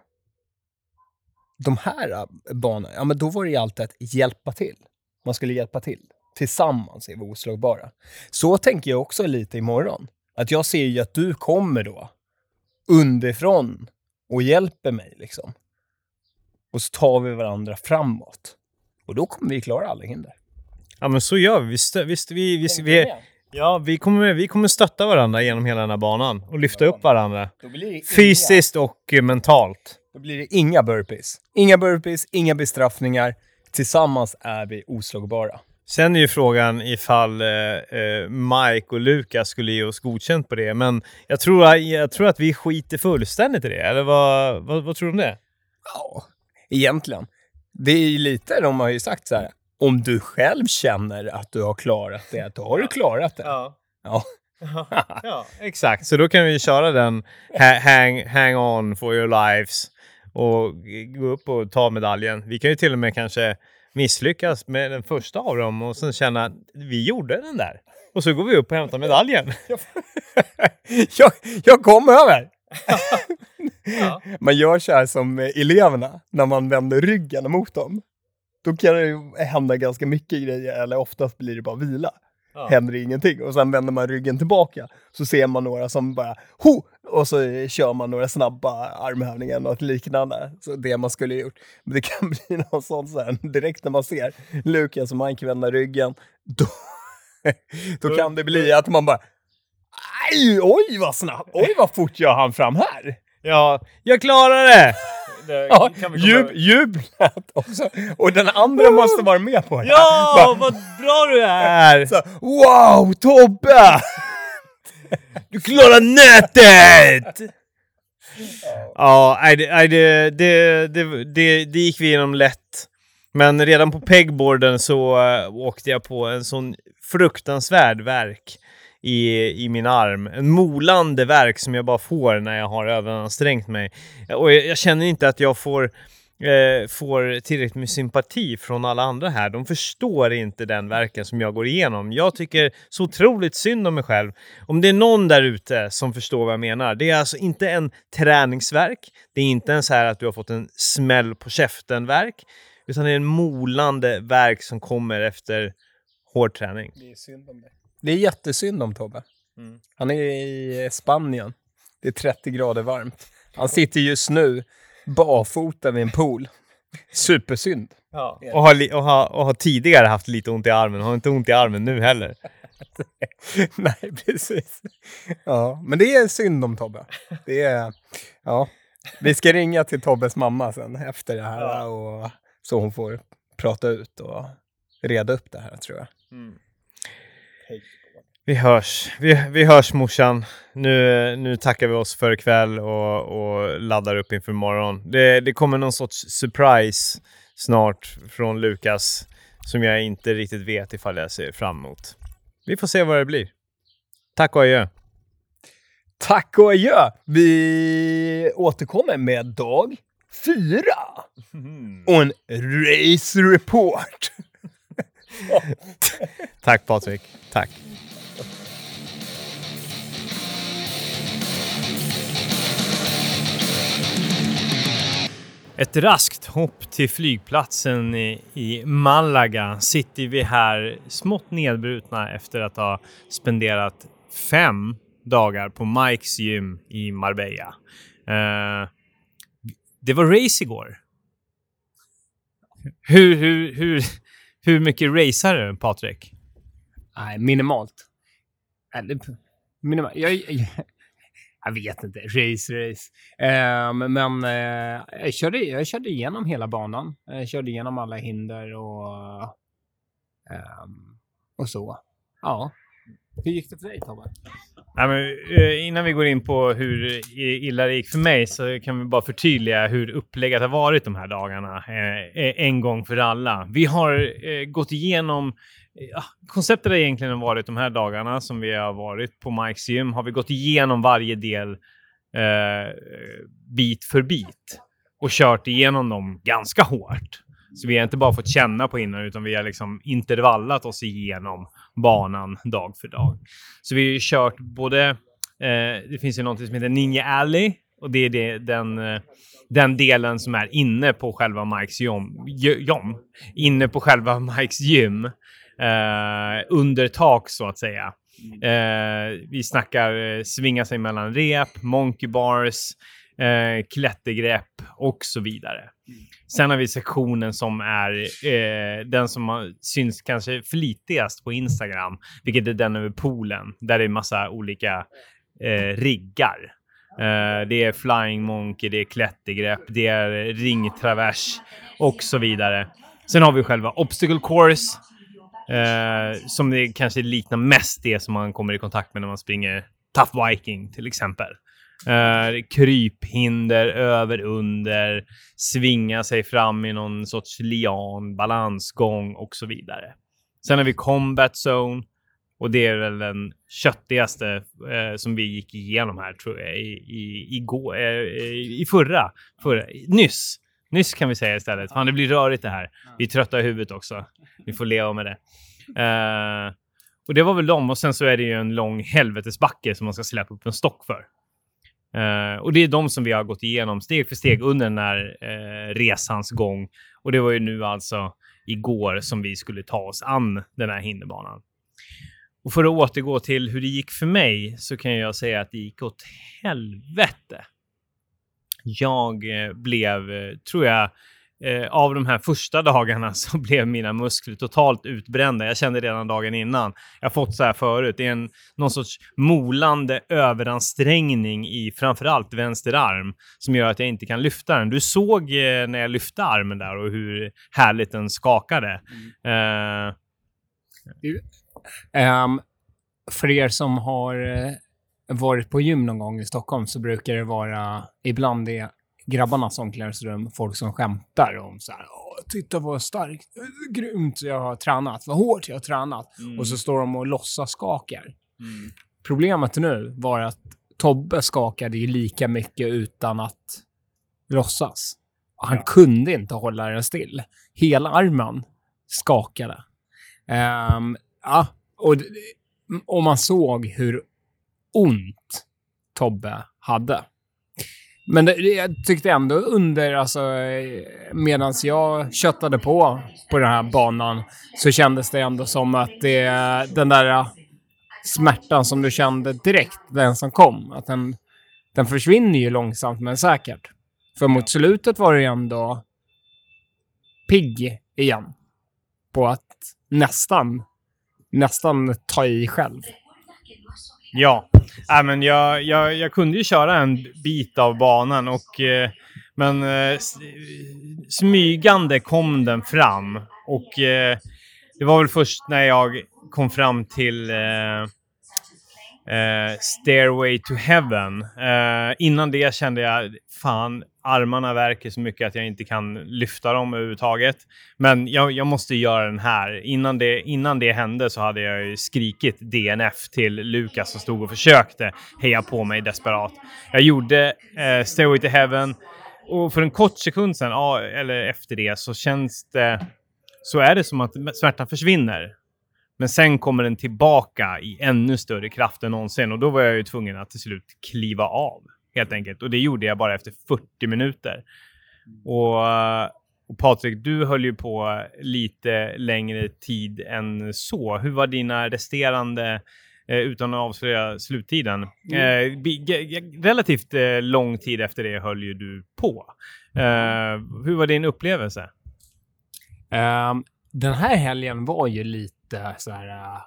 de här eh, banorna, ja men då var det ju alltid att hjälpa till. Man skulle hjälpa till. Tillsammans är vi oslagbara. Så tänker jag också lite imorgon. Att jag ser ju att du kommer då underifrån och hjälper mig liksom. Och så tar vi varandra framåt. Och då kommer vi klara alla hinder. Ja, men så gör vi. Vi, stö- vi, vi, vi, ja, vi, kommer, vi kommer stötta varandra genom hela den här banan och lyfta upp varandra. Fysiskt och eh, mentalt. Då blir det inga burpees. Inga burpees, inga bestraffningar. Tillsammans är vi oslagbara. Sen är ju frågan ifall eh, eh, Mike och Lukas skulle ge oss godkänt på det. Men jag tror, jag tror att vi skiter fullständigt i det. Eller vad, vad, vad tror du om det? Ja, egentligen. Det är ju lite, de har ju sagt så här, om du själv känner att du har klarat det, då har du klarat det. Ja. Ja. [LAUGHS] ja, exakt. Så då kan vi köra den ha- hang, hang on for your lives och gå upp och ta medaljen. Vi kan ju till och med kanske misslyckas med den första av dem och sen känna att vi gjorde den där. Och så går vi upp och hämtar medaljen. [LAUGHS] jag, jag kom över! [LAUGHS] Man gör så här som eleverna, när man vänder ryggen mot dem. Då kan det ju hända ganska mycket grejer, eller oftast blir det bara vila. Ja. Händer ingenting. Och sen vänder man ryggen tillbaka, så ser man några som bara ho! Och så kör man några snabba armhävningar, något liknande. Så det man skulle ha gjort. Men det kan [LAUGHS] bli något sånt så här, direkt när man ser Lukas och Mike vända ryggen, [LAUGHS] då, då kan det bli att man bara Aj, oj vad snabbt! Oj vad fort jag hann fram här! Ja, jag klarar det! Ja, jub, jublet också. Och den andra måste vara med på det. Ja, vad bra du är! Så, wow, Tobbe! Du klarar nätet! Ja, nej, det, det, det, det, det, gick vi igenom lätt. Men redan på pegboarden så äh, åkte jag på en sån fruktansvärd verk i, i min arm. En molande verk som jag bara får när jag har överansträngt mig. Och jag, jag känner inte att jag får, eh, får tillräckligt med sympati från alla andra här. De förstår inte den verken som jag går igenom. Jag tycker så otroligt synd om mig själv. Om det är någon där ute som förstår vad jag menar. Det är alltså inte en träningsverk. Det är inte en så här att du har fått en smäll på käften-verk. Utan det är en molande verk som kommer efter hård träning. Det är synd om det. Det är jättesynd om Tobbe. Han är i Spanien. Det är 30 grader varmt. Han sitter just nu barfota vid en pool. Supersynd. Och har, och, har, och har tidigare haft lite ont i armen. Har inte ont i armen nu heller. [LAUGHS] Nej, precis. Ja, men det är synd om Tobbe. Det är, ja. Vi ska ringa till Tobbes mamma sen efter det här och så hon får prata ut och reda upp det här tror jag. Vi hörs. Vi, vi hörs morsan. Nu, nu tackar vi oss för ikväll och, och laddar upp inför imorgon. Det, det kommer någon sorts surprise snart från Lukas som jag inte riktigt vet ifall jag ser fram emot. Vi får se vad det blir. Tack och adjö. Tack och adjö! Vi återkommer med dag fyra och en race report. [LAUGHS] Tack Patrik. Tack. Ett raskt hopp till flygplatsen i, Malaga sitter vi här smått nedbrutna efter att ha spenderat fem dagar på Mikes gym i Marbella. Eh, det var race igår. Hur, hur, hur, hur mycket racear du, Patrik? Nej, minimalt. Eller, minimalt. Jag, jag, [LAUGHS] jag vet inte. Race, race. Ehm, men eh, jag, körde, jag körde igenom hela banan. Jag körde igenom alla hinder och, ehm, och så. Ja. Hur gick det för dig, Tobbe? Nej, men, eh, innan vi går in på hur illa det gick för mig så kan vi bara förtydliga hur upplägget har varit de här dagarna. Eh, eh, en gång för alla. Vi har gått igenom Ja, konceptet har egentligen varit de här dagarna som vi har varit på Mikes gym har vi gått igenom varje del eh, bit för bit och kört igenom dem ganska hårt. Så vi har inte bara fått känna på innan utan vi har liksom intervallat oss igenom banan dag för dag. Så vi har kört både, eh, det finns ju något som heter Ninja Alley och det är det, den, eh, den delen som är inne på själva Mikes gym, gym inne på själva [LAUGHS] Mikes gym, eh, under tak så att säga. Eh, vi snackar eh, svinga sig mellan rep, monkey bars, eh, klättergrepp och så vidare. Sen har vi sektionen som är eh, den som har, syns kanske flitigast på Instagram, vilket är den över poolen, där det är massa olika eh, riggar. Eh, det är flying monkey, det är klättergrepp, det är ringtravers och så vidare. Sen har vi själva obstacle course, eh, som det kanske liknar mest det som man kommer i kontakt med när man springer Tough Viking till exempel. Uh, kryphinder, över, under, svinga sig fram i någon sorts lian, balansgång och så vidare. Sen har vi Combat Zone och det är väl den köttigaste uh, som vi gick igenom här tror jag i, i, igår, uh, i förra, förra, nyss. Nyss kan vi säga istället. Fan, det blir rörigt det här. Vi är trötta i huvudet också. Vi får leva med det. Och det var väl dem. Och sen så är det ju en lång helvetesbacke som man ska släppa upp en stock för. Eh, och det är de som vi har gått igenom steg för steg under den här eh, resans gång. Och det var ju nu alltså igår som vi skulle ta oss an den här hinderbanan. Och för att återgå till hur det gick för mig så kan jag säga att det gick åt helvete. Jag eh, blev, tror jag, eh, av de här första dagarna [LAUGHS] så blev mina muskler totalt utbrända. Jag kände redan dagen innan. Jag har fått så här förut. Det är en, någon sorts molande överansträngning i framförallt vänster arm som gör att jag inte kan lyfta den. Du såg eh, när jag lyfte armen där och hur härligt den skakade. Eh, Ehm, för er som har eh, varit på gym någon gång i Stockholm så brukar det vara, ibland grabbarnas omklädningsrum, folk som skämtar om så här, titta vad starkt, grymt jag har tränat, vad hårt jag har tränat. Och så står de och låtsas skakar. Problemet nu var att Tobbe skakade ju lika mycket utan att låtsas. Han kunde inte hålla den still. Hela armen skakade. Ehm, ja, och, och man såg hur ont Tobbe hade. Men det, jag tyckte ändå under, alltså medan jag köttade på på den här banan så kändes det ändå som att det, den där äh, smärtan som du kände direkt, den som kom, att den, den försvinner ju långsamt men säkert. För mot slutet var du ändå pigg igen. På att nästan, nästan ta i själv. Ja, äh, men jag, jag, jag kunde ju köra en bit av banan och eh, men eh, smygande kom den fram och eh, det var väl först när jag kom fram till eh, eh, Stairway to Heaven. Eh, innan det kände jag fan armarna värker så mycket att jag inte kan lyfta dem överhuvudtaget. Men jag, jag måste göra den här. Innan det, innan det hände så hade jag ju skrikit DNF till Lukas som stod och försökte heja på mig desperat. Jag gjorde eh, Stairway to Heaven och för en kort sekund sen, ja, eller efter det, så känns det... Så är det som att smärtan försvinner. Men sen kommer den tillbaka i ännu större kraft än någonsin och då var jag ju tvungen att till slut kliva av helt enkelt. Och det gjorde jag bara efter 40 minuter. Och, eh, och Patrik, du höll ju på lite längre tid än så. Hur var dina resterande, eh, utan att avslöja sluttiden, eh, ge- ge- relativt eh, lång tid efter det höll ju du på. Eh, hur var din upplevelse? Ehm, den här helgen var ju lite så här... äh,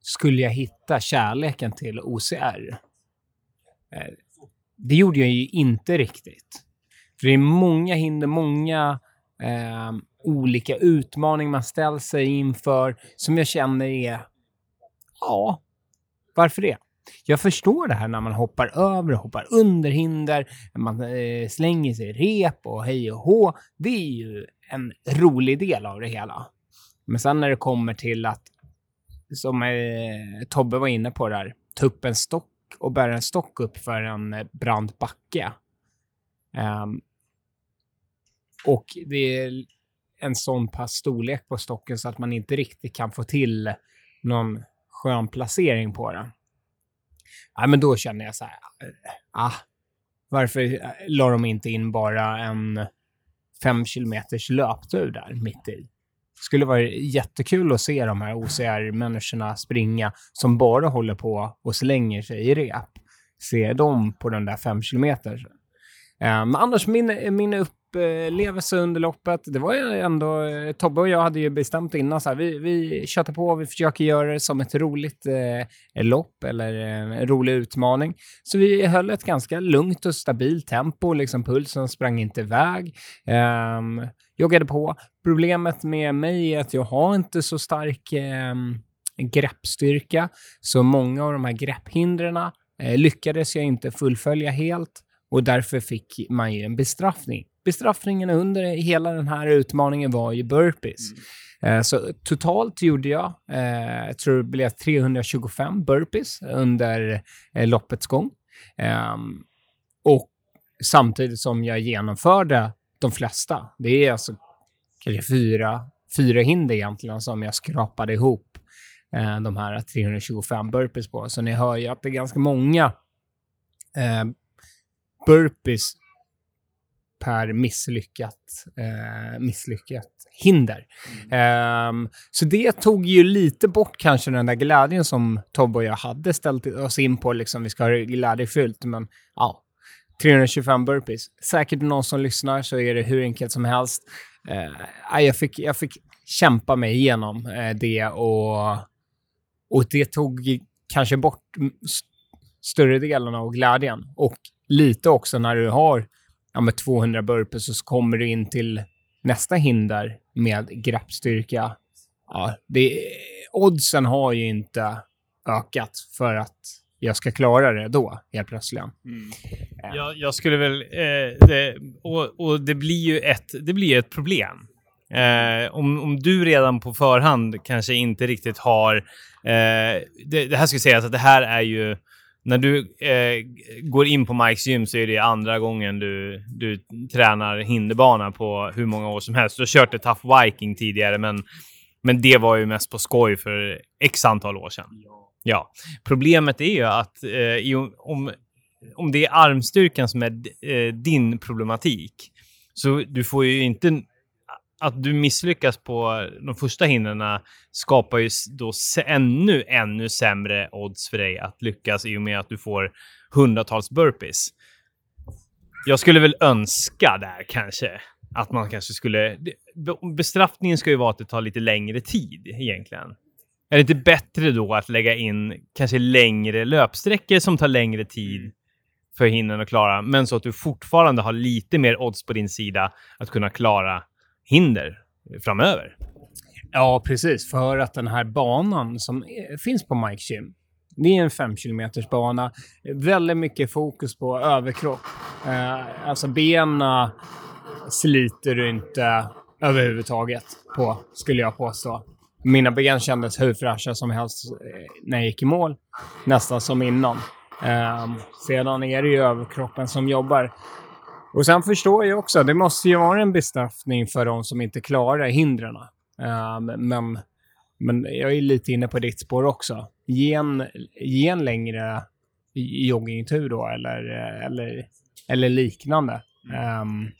skulle jag hitta kärleken till OCR? Eh, det gjorde jag ju inte riktigt. För det är många hinder, många eh, olika utmaningar man ställs sig inför som jag känner är... Ja, varför det? Jag förstår det här när man hoppar över och hoppar under hinder, man eh, slänger sig i rep och hej och hå. Det är ju en rolig del av det hela. Men sen när det kommer till att, som eh, Tobbe var inne på där, ta upp en stock och bära en stock upp för en eh, brant backe. Um, och det är en sån pass storlek på stocken så att man inte riktigt kan få till någon skön placering på den. Ja, men då känner jag så här, eh, ah, varför eh, la de inte in bara en fem kilometers löptur där mitt i? Skulle vara jättekul att se de här OCR-människorna springa som bara håller på och slänger sig i rep. Se dem på den där fem kilometer. Men annars, min, min upplevelse under loppet, det var ju ändå... Tobbe och jag hade ju bestämt innan så här, vi, vi köttar på, vi försöker göra det som ett roligt eh, lopp eller eh, en rolig utmaning. Så vi höll ett ganska lugnt och stabilt tempo, liksom pulsen sprang inte iväg. Um, joggade på. Problemet med mig är att jag har inte så stark eh, greppstyrka, så många av de här grepphindren eh, lyckades jag inte fullfölja helt och därför fick man ju en bestraffning. Bestraffningen under hela den här utmaningen var ju burpees. Eh, Så totalt gjorde jag, eh, jag tror det blev 325 burpees under eh, loppets gång. Ehm, och samtidigt som jag genomförde de flesta. Det är alltså kanske fyra, fyra hinder egentligen som jag skrapade ihop eh, de här 325 burpees på. Så ni hör ju att det är ganska många eh, burpees per misslyckat, eh, misslyckat hinder. Ehm, så det tog ju lite bort kanske den där glädjen som Tobbe och jag hade ställt oss in på. Liksom, vi ska ha det glädjefyllt, men ja. 325 burpees. Säkert någon som lyssnar så är det hur enkelt som helst. Eh, jag, fick, jag fick kämpa mig igenom eh, det och, och det tog kanske bort st- större delen av glädjen. Och lite också när du har ja, med 200 burpees så kommer du in till nästa hinder med greppstyrka. Ja, det, oddsen har ju inte ökat för att jag ska klara det då, helt plötsligt. Jag, jag skulle väl... Eh, det, och, och det blir ju ett, det blir ett problem. Eh, om, om du redan på förhand kanske inte riktigt har... Eh, det, det här ska sägas att det här är ju... När du eh, går in på Mikes gym så är det andra gången du, du tränar hinderbana på hur många år som helst. Du har kört ett Tough Viking tidigare, men, men det var ju mest på skoj för x antal år sedan. Ja. Ja, Problemet är ju att eh, om, om det är armstyrkan som är eh, din problematik, så du får ju inte att du misslyckas på de första hindren skapar ju då ännu, ännu sämre odds för dig att lyckas i och med att du får hundratals burpees. Jag skulle väl önska där kanske att man kanske skulle... Bestraffningen ska ju vara att det tar lite längre tid egentligen. Är det inte bättre då att lägga in kanske längre löpsträckor som tar längre tid för hindren att klara, men så att du fortfarande har lite mer odds på din sida att kunna klara hinder framöver? Ja, precis. För att den här banan som är- finns på Mike Gym, det är en 5 km bana. Väldigt mycket fokus på överkropp. Eh, alltså benen sliter du inte överhuvudtaget på, skulle jag påstå. Mina ben kändes hur fräscha som helst eh, när jag gick i mål. Nästan som innan. Eh, sedan är det ju överkroppen som jobbar. Och sen förstår jag också, det måste ju vara en bestraffning för de som inte klarar hindren. Um, men, men jag är lite inne på ditt spår också. Ge en, ge en längre joggingtur då, eller, eller, eller liknande. Um,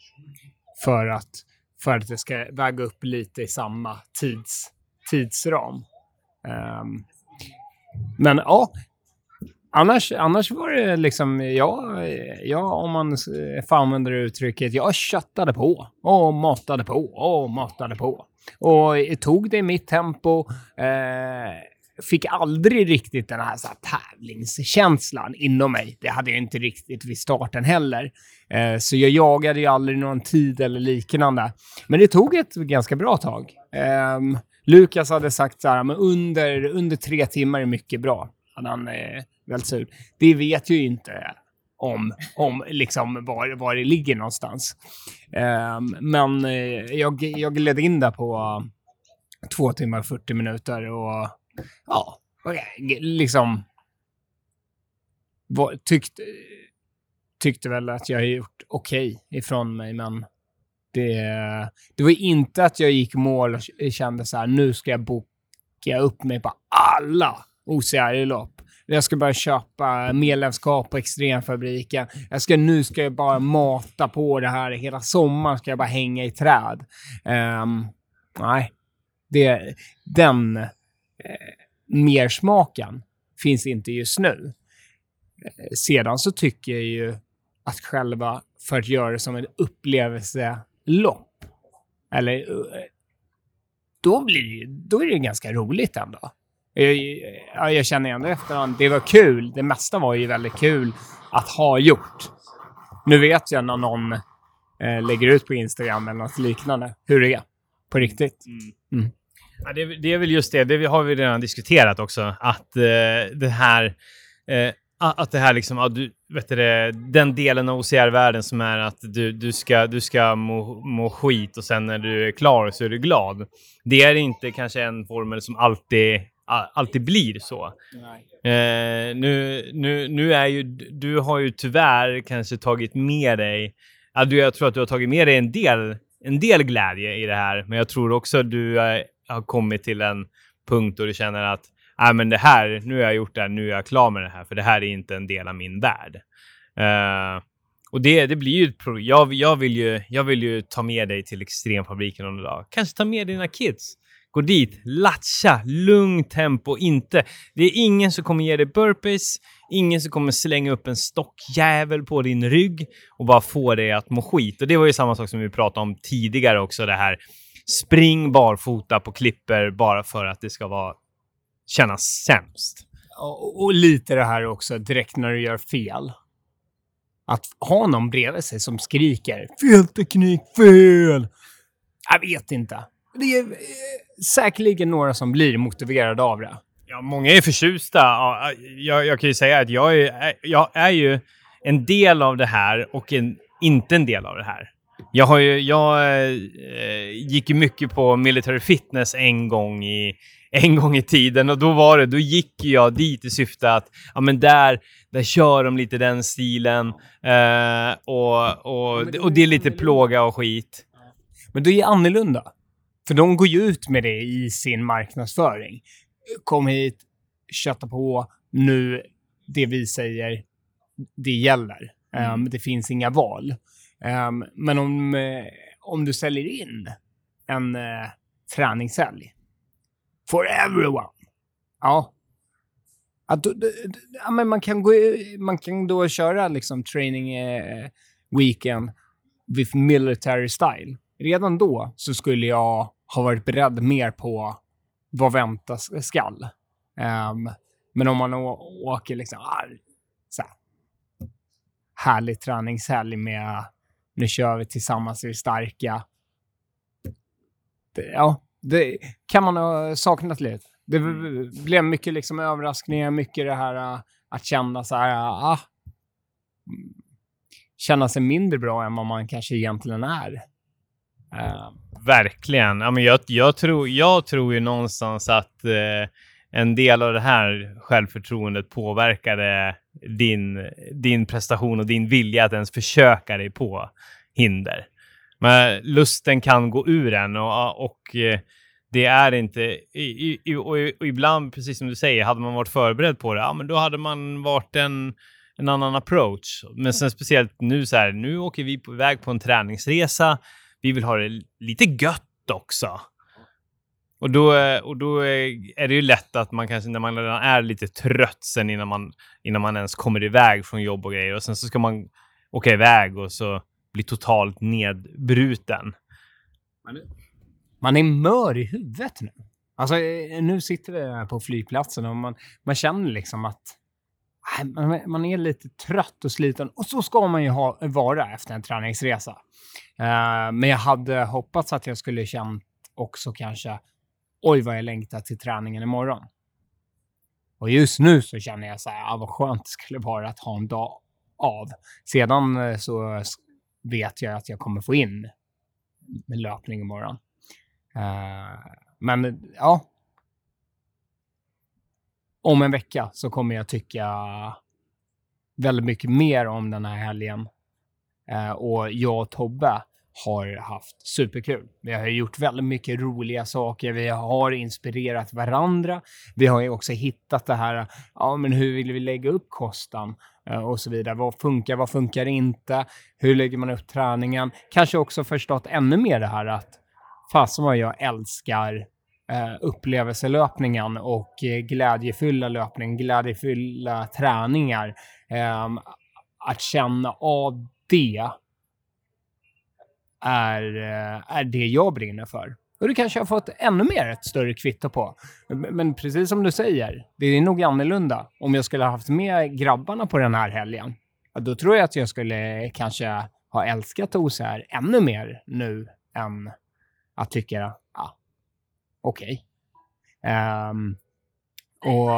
för, att, för att det ska väga upp lite i samma tids, tidsram. Um, men ja, Annars, annars var det liksom, ja, ja, om man eh, får använda det uttrycket, jag köttade på och matade på och matade på. Och tog det i mitt tempo. Eh, fick aldrig riktigt den här, så här tävlingskänslan inom mig. Det hade jag inte riktigt vid starten heller. Eh, så jag jagade ju aldrig någon tid eller liknande. Men det tog ett ganska bra tag. Eh, Lukas hade sagt så här, men under, under tre timmar är mycket bra. Hade han eh, vält ut. Det vet ju inte om, om liksom var, var det ligger någonstans. Ehm, men eh, jag, jag gled in där på uh, två timmar och 40 minuter och ja, liksom var, tyckte, tyckte väl att jag har gjort okej ifrån mig, men det, det var inte att jag gick i mål och kände så här, nu ska jag boka upp mig på alla OCR-lopp. Jag ska börja köpa medlemskap på Extremfabriken. Jag ska, nu ska jag bara mata på det här. Hela sommaren ska jag bara hänga i träd. Um, nej, det, den eh, mersmaken finns inte just nu. Eh, sedan så tycker jag ju att själva, för att göra det som en upplevelse upplevelselopp, eller eh, då, blir då är det ganska roligt ändå. Jag, ja, jag känner ändå efterhand, det var kul. Det mesta var ju väldigt kul att ha gjort. Nu vet jag när någon eh, lägger ut på Instagram eller något liknande hur det är på riktigt. Ja, det, det är väl just det, det har vi redan diskuterat också, att eh, det här eh, att det här liksom, ja, du, vet du, den delen av OCR-världen som är att du, du ska, du ska må, må skit och sen när du är klar så är du glad. Det är inte kanske en formel som alltid, alltid blir så. Eh, nu, nu, nu är ju, du har ju tyvärr kanske tagit med dig, ja, du, jag tror att du har tagit med dig en del, en del glädje i det här, men jag tror också att du eh, har kommit till en punkt då du känner att Nej, men det här, nu har jag gjort det här, nu är jag klar med det här, för det här är inte en del av min värld. Uh, och det, det blir ju ett problem. jag, jag, vill ju, jag vill ju ta med dig till extremfabriken någon dag. Kanske ta med dina kids. Gå dit, latcha, lugnt tempo, inte. Det är ingen som kommer ge dig burpees, ingen som kommer slänga upp en stockjävel på din rygg och bara få dig att må skit. Och det var ju samma sak som vi pratade om tidigare också, det här spring barfota på klipper bara för att det ska vara kännas sämst. Och, och lite det här också, direkt när du gör fel. Att ha någon bredvid sig som skriker fel teknik, fel! Jag vet inte. Det är eh, säkerligen några som blir motiverade av det. Ja, många är förtjusta. Ja, Jag, jag kan ju säga att jag är, jag är ju en del av det här och en, inte en del av det här. Jag, har ju, jag eh, gick ju mycket på military fitness en gång i [LAUGHS] en gång i tiden och då var det, då gick jag dit i syfte att, ja men där, där kör de lite den stilen eh, och, och, och det är lite plåga och skit. Men det är annorlunda. För de går ju ut med det i sin marknadsföring. Kom hit, kötta på, nu, det vi säger, det gäller. Um, det finns inga val. Um, men om, eh, om du säljer in en eh, träningshelg. For everyone. Ja. Att, ja, men man, kan gå, man kan då köra liksom training eh, weekend with military style. Redan då så skulle jag ha varit beredd mer på vad väntas skall. Um, men om man åker liksom ah, så här, härlig träningshelg med nu kör vi tillsammans, vi är starka. Det, ja, det kan man ha saknat lite. Det Mm. blev mycket liksom överraskningar, mycket det här äh, att känna så här, ah, mm, känna sig mindre bra än vad man kanske egentligen är. Eh, Verkligen. Ja, men jag, jag, tror, jag tror ju någonstans att eh, en del av det här självförtroendet påverkade din, din prestation och din vilja att ens försöka dig på hinder. Men lusten kan gå ur en och, och eh, det är inte... I, i, och, ibland, precis som du säger, hade man varit förberedd på det, ja, men då hade man varit en, en annan approach. Men sen speciellt nu så här, nu åker vi på väg på en träningsresa. Vi vill ha det lite gött också. Och då, eh, och då eh, är det ju lätt att man kanske när man redan är lite trött sen innan man, innan man ens kommer iväg från jobb och grejer och sen så ska man åka iväg och så bli totalt nedbruten. man är mör i huvudet nu. Alltså, eh, nu sitter vi här på flygplatsen och man, man känner liksom att man, man är lite trött och sliten. Och så ska man ju ha, vara efter en träningsresa. Eh, men jag hade hoppats att jag skulle känt också kanske, oj vad jag längtar till träningen imorgon. Och just nu så känner jag så här, ah, vad skönt det skulle vara att ha en dag av. Sedan eh, så vet jag att jag kommer få in med löpning imorgon. Uh, men ja. Om en vecka så kommer jag tycka väldigt mycket mer om den här helgen. Uh, och jag och Tobbe har haft superkul. Vi har gjort väldigt mycket roliga saker. Vi har inspirerat varandra. Vi har ju också hittat det här, ja men hur vill vi lägga upp kosten eh, och så vidare. Vad funkar, vad funkar inte? Hur lägger man upp träningen? Kanske också förstått ännu mer det här att fasen vad jag älskar eh, upplevelselöpningen och eh, glädjefulla löpning, glädjefulla träningar. Ehm, att känna av det är, eh, är det jag brinner för. Och det kanske jag har fått ännu mer ett större kvitto på. Men precis som du säger, det är nog annorlunda. Om jag skulle ha haft med grabbarna på den här helgen, då tror jag att jag skulle kanske ha älskat OCR ännu mer nu än att tycka, ja, okej. Ehm, och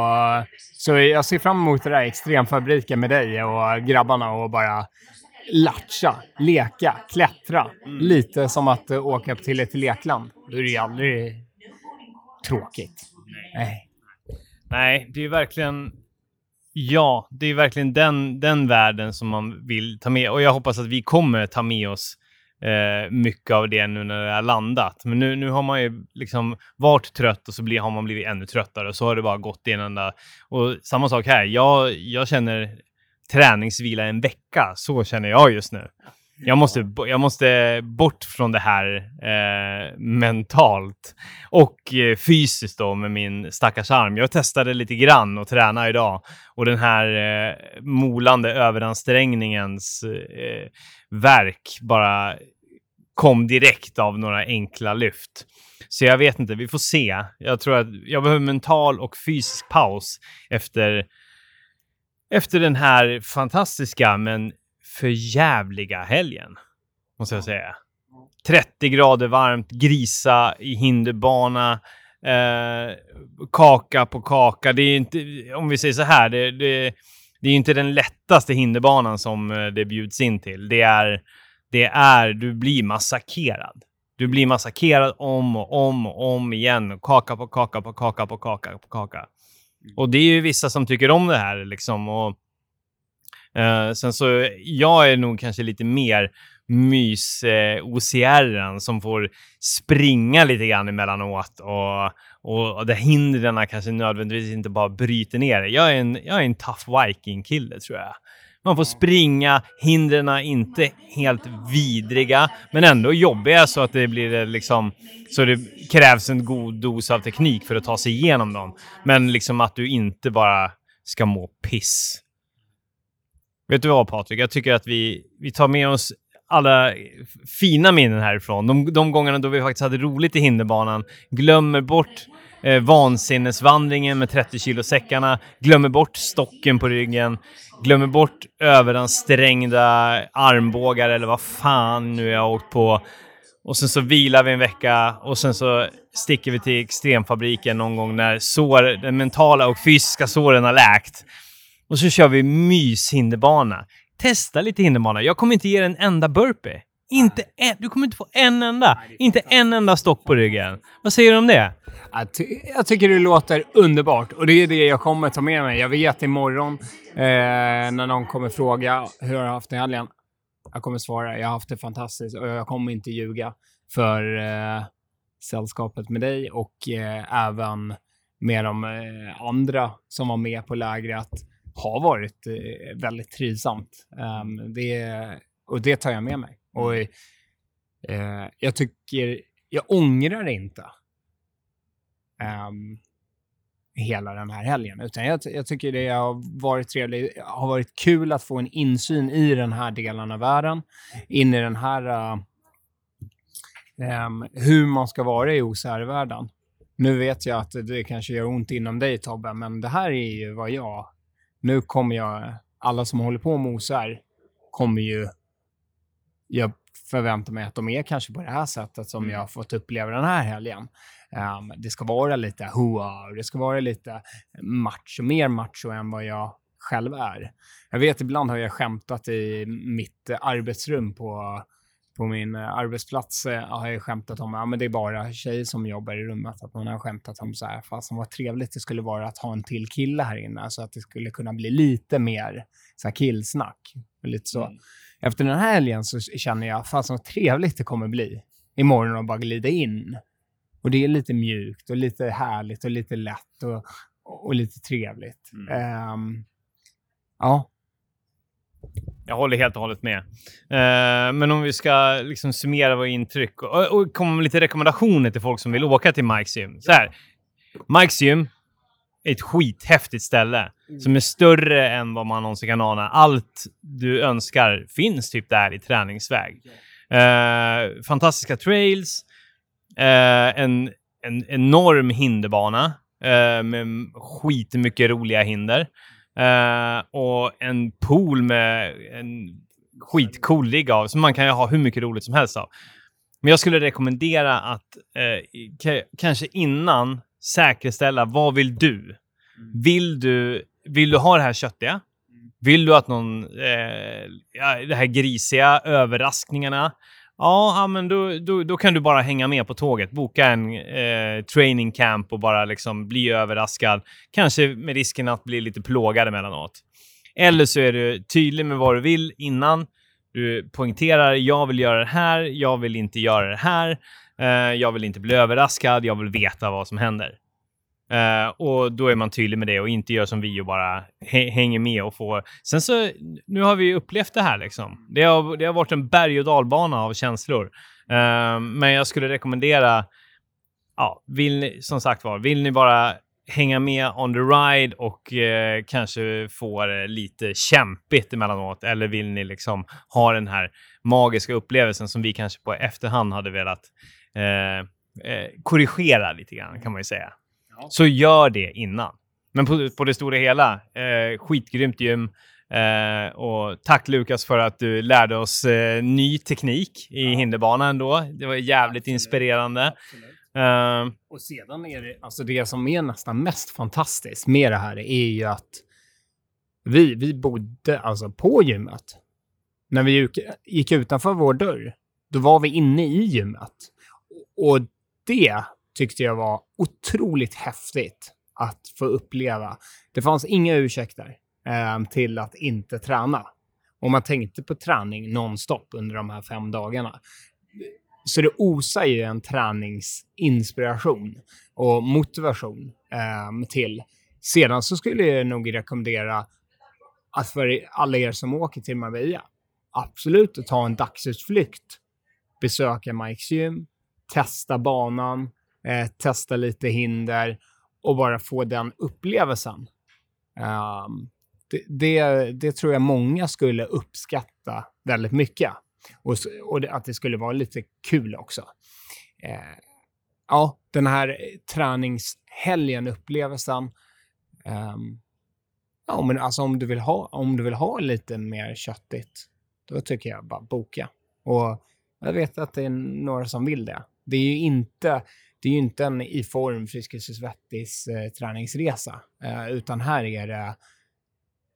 så jag ser fram emot det där extremfabriken med dig och grabbarna och bara latcha, leka, klättra. Lite som att uh, åka upp till ett lekland. Då är det ju aldrig tråkigt. Nej. Nej, det är verkligen... Ja, det är verkligen den, den världen som man vill ta med. Och jag hoppas att vi kommer ta med oss eh, mycket av det nu när det har landat. Men nu, nu har man ju liksom varit trött och så blir, har man blivit ännu tröttare och så har det bara gått i en enda... Och samma sak här. Jag, jag känner träningsvila en vecka. Så känner jag just nu. Jag måste, jag måste bort från det här eh, mentalt och eh, fysiskt då med min stackars arm. Jag testade lite grann och träna idag och den här eh, molande överansträngningens eh, verk bara kom direkt av några enkla lyft. Så jag vet inte, vi får se. Jag tror att jag behöver mental och fysisk paus efter, efter den här fantastiska men förjävliga helgen, måste jag säga. 30 grader varmt, grisa i hinderbana, eh, kaka på kaka. Det är inte, om vi säger så här, det, det, det är inte den lättaste hinderbanan som eh, det bjuds in till. Det är, det är, du blir massakrerad. Du blir massakrerad om och om och om igen. Kaka på kaka på kaka på kaka på kaka. Och det är ju vissa som tycker om det här liksom. Och, eh, sen så, jag är nog kanske lite mer mys eh, OCR som får springa lite grann emellanåt och, och, och där hindren kanske nödvändigtvis inte bara bryter ner det. Jag är en, jag är en tough viking-kille tror jag. Man får springa, hindren är inte helt vidriga, men ändå jobbiga så att det blir eh, liksom... Så det krävs en god dos av teknik för att ta sig igenom dem. Men liksom att du inte bara ska må piss. Vet du vad Patrik? Jag tycker att vi, vi tar med oss alla fina minnen härifrån. De, de gångerna då vi faktiskt hade roligt i hinderbanan. Glömmer bort eh, vansinnesvandringen med 30 kilo säckarna. Glömmer bort stocken på ryggen. Glömmer bort överansträngda armbågar eller vad fan nu jag har åkt på. Och sen så vilar vi en vecka och sen så sticker vi till extremfabriken någon gång när sår, den mentala och fysiska såren har läkt. Och så kör vi myshinderbana. Testa lite hinderbana. Jag kommer inte ge dig en enda burpee. Inte en, du kommer inte få en enda. Inte en enda stock på ryggen. Vad säger du om det? Jag, ty jag tycker det låter underbart och det är det jag kommer ta med mig. Jag vet imorgon eh, när någon kommer fråga hur har du haft det i helgen? Jag kommer svara, jag har haft det fantastiskt och jag kommer inte ljuga för eh, sällskapet med dig och eh, även med de eh, andra som var med på lägret har varit eh, väldigt trivsamt. Um, det, och det tar jag med mig. Och eh, jag tycker, jag ångrar inte um, hela den här helgen. Utan jag, jag, tycker det har varit trevligt, har varit kul att få en insyn i den här delen av världen. In i den här, uh, um, hur man ska vara i OCR-världen. Nu vet jag att det kanske gör ont inom dig Tobbe, men det här är ju vad jag... Nu kommer jag... Alla som håller på med OCR kommer ju... Jag förväntar mig att de är kanske på det här sättet som jag har fått uppleva den här helgen. Um, det ska vara lite hoa, det ska vara lite macho, mer macho än vad jag själv är. Jag vet ibland har jag skämtat i mitt arbetsrum på, på min arbetsplats eh, har jag skämtat om att ja, det är bara tjejer som jobbar i rummet. Att man har skämtat om så här, fast vad trevligt det skulle vara att ha en till kille här inne så att det skulle kunna bli lite mer så här, killsnack. Och lite så. Mm. Efter den här helgen så känner jag, fan så trevligt det kommer bli imorgon att bara glida in och det är lite mjukt och lite härligt och lite lätt och, och lite trevligt. Mm. Um, ja. Jag håller helt och hållet med. Uh, men om vi ska liksom summera våra intryck och, och komma med lite rekommendationer till folk som vill åka till Mike's Gym. Så här. Mike's Gym är ett skithäftigt ställe mm. som är större än vad man någonsin kan ana. Allt du önskar finns typ där i träningsväg. Uh, fantastiska trails, Eh, en, en enorm hinderbana eh, med skitmycket roliga hinder. Eh, och en pool med en skitcool ligg av, som man kan ha hur mycket roligt som helst av. Men jag skulle rekommendera att eh, kanske innan säkerställa vad vill du? Vill du, vill du ha det här köttiga? Vill du att någon, eh, det här grisiga, överraskningarna? Ja, men då, då, då, kan du bara hänga med på tåget. Boka en eh, training camp och bara liksom bli överraskad. Kanske med risken att bli lite plågad emellanåt. Eller så är du tydlig med vad du vill innan. Du poängterar, jag vill göra det här, jag vill inte göra det här. Eh, jag vill inte bli överraskad, jag vill veta vad som händer. Uh, och då är man tydlig med det och inte gör som vi och bara hänger med och får... Sen så, nu har vi upplevt det här liksom. Det har, det har varit en berg och dalbana av känslor. Uh, men jag skulle rekommendera, ja, vill ni, som sagt var, vill ni bara hänga med on the ride och uh, kanske få det lite kämpigt emellanåt, eller vill ni liksom ha den här magiska upplevelsen som vi kanske på efterhand hade velat korrigera lite grann, kan man ju säga. Så gör det innan. Men på, på det stora hela, eh, skitgrymt gym. Eh, och tack Lukas för att du lärde oss eh, ny teknik i ja. hinderbanan ändå. Det var jävligt Absolut. inspirerande. Uh, och sedan är det, alltså det som är nästan mest fantastiskt med det här är ju att vi, vi bodde alltså på gymmet. När vi gick, gick utanför vår dörr, då var vi inne i gymmet. Och det tyckte jag var otroligt häftigt att få uppleva. Det fanns inga ursäkter eh, till att inte träna. Och man tänkte på träning nonstop under de här fem dagarna. Så det osar ju en träningsinspiration och motivation eh, till. Sedan så skulle jag nog rekommendera att för alla er som åker till Marbella, absolut att ta en dagsutflykt. Besöka Mikes gym, testa banan, eh, testa lite hinder och bara få den upplevelsen. Um, det, det, det, tror jag många skulle uppskatta väldigt mycket. Och, och att det skulle vara lite kul också. Eh, ja, den här träningshelgen, upplevelsen. Um, ja, men alltså om du, vill ha, om du vill ha lite mer köttigt, då tycker jag bara boka. Och jag vet att det är några som vill det. Det är ju inte, det är ju inte en i form Friskis och Svettis eh, träningsresa, eh, utan här är det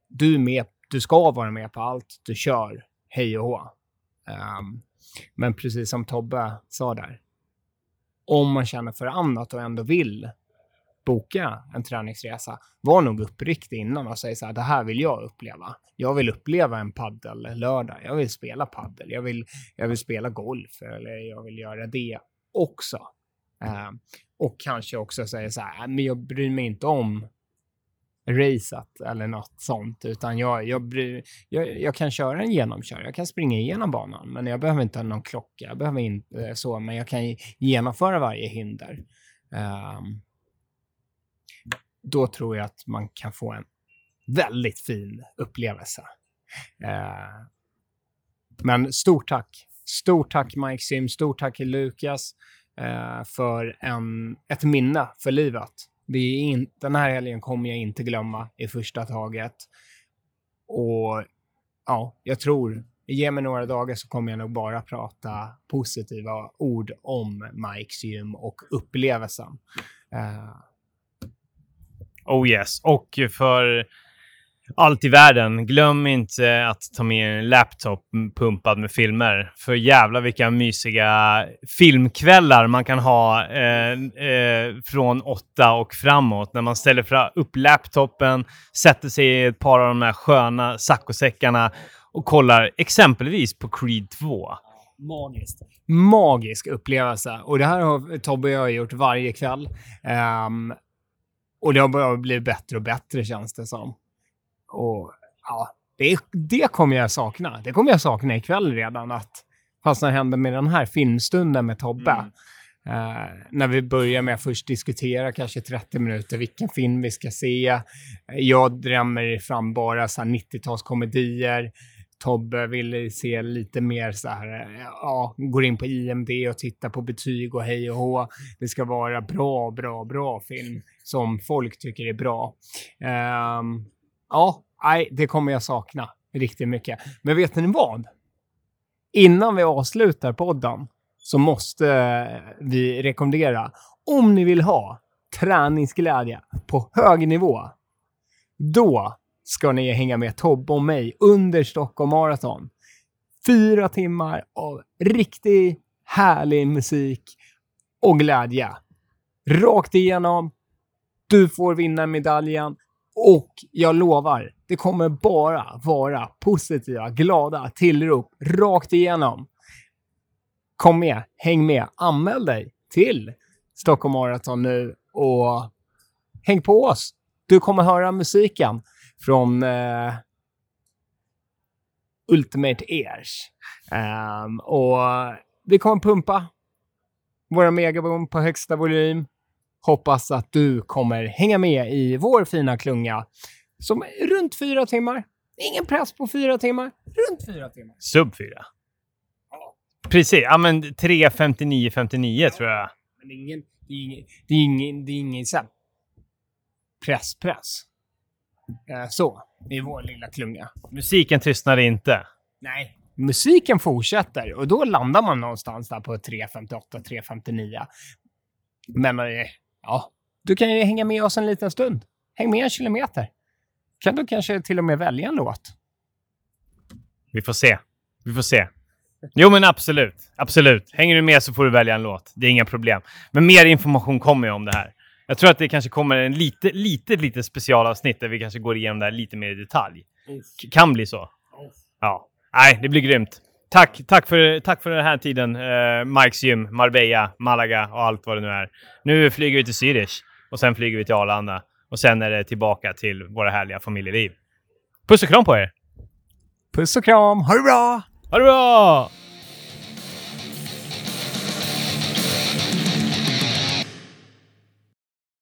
du, är med, du ska vara med på allt, du kör, hej och hå. Um, men precis som Tobbe sa där, om man känner för annat och ändå vill boka en träningsresa, var nog uppriktig innan och säg så här, det här vill jag uppleva. Jag vill uppleva en paddel lördag. Jag vill spela paddel. Jag vill, jag vill spela golf eller jag vill göra det också. Uh, och kanske också säga så här, äh, men jag bryr mig inte om racet eller något sånt, utan jag, jag, bryr, jag, jag, kan köra en genomkör. Jag kan springa igenom banan, men jag behöver inte ha någon klocka. Jag behöver inte eh, så, men jag kan genomföra varje hinder. Um, då tror jag att man kan få en väldigt fin upplevelse. Uh, men stort tack. Stort tack Mike Sim, stort tack till Lukas eh, för en, ett minne för livet. Det är in, den här helgen kommer jag inte glömma i första taget. Och ja, jag tror, ge mig några dagar så kommer jag nog bara prata positiva ord om Mikes gym och upplevelsen. Eh. oh yes, och för allt i världen. Glöm inte att ta med en laptop pumpad med filmer. För jävla vilka mysiga filmkvällar man kan ha eh, eh, från åtta och framåt. När man ställer upp laptopen, sätter sig i ett par av de här sköna saccosäckarna och kollar exempelvis på Creed 2. Magiskt. Magisk upplevelse. Och det här har Tobbe och jag gjort varje kväll. Um, och det har bara blivit bättre och bättre känns det som. Och ja, det, det kommer jag sakna. Det kommer jag sakna ikväll redan. Att vad som händer med den här filmstunden med Tobbe. Mm. Uh, när vi börjar med att först diskutera kanske 30 minuter vilken film vi ska se. Jag drämmer fram bara 90-talskomedier. Tobbe vill se lite mer så här, ja, går in på IMD och tittar på betyg och hej och hå. Det ska vara bra, bra, bra film som folk tycker är bra. Um, Ja, nej, det kommer jag sakna riktigt mycket. Men vet ni vad? Innan vi avslutar podden så måste eh, vi rekommendera, om ni vill ha träningsglädje på hög nivå, då ska ni hänga med Tobbe och mig under Stockholm Marathon. Fyra timmar av riktig härlig musik och glädje. Rakt igenom. Du får vinna medaljen. Och jag lovar, det kommer bara vara positiva, glada tillrop rakt igenom. Kom med, häng med, anmäl dig till Stockholm Marathon nu och häng på oss. Du kommer höra musiken från eh, Ultimate Ears. Um, ehm, och vi kommer pumpa våra megabom på högsta volym. Hoppas att du kommer hänga med i vår fina klunga som är runt fyra timmar. Ingen press på fyra timmar. Runt fyra timmar. Sub fyra? Ja. Precis. Ja, men 3.59, 59 tror jag. Men det är ingen, det är ingen, det är ingen, det är ingen så press, press. Eh, så, i vår lilla klunga. Musiken tystnar inte. Nej, musiken fortsätter och då landar man någonstans där på 3.58, 3.59. Men eh, Ja, du kan ju hänga med oss en liten stund. Häng med en kilometer. Kan du kanske till och med välja en låt? Vi får se. Vi får se. Jo, men absolut. Absolut. Hänger du med så får du välja en låt. Det är inga problem. Men mer information kommer ju om det här. Jag tror att det kanske kommer en lite, lite, lite specialavsnitt där vi kanske går igenom det här lite mer i detalj. Kan bli så. Ja. Nej, det blir grymt. Tack, tack, för, tack för den här tiden, uh, Mikes gym, Marbella, Malaga och allt vad det nu är. Nu flyger vi till Zürich och sen flyger vi till Arlanda och sen är det tillbaka till våra härliga familjeliv. Puss och kram på er! Puss och kram, ha det bra! Ha det bra!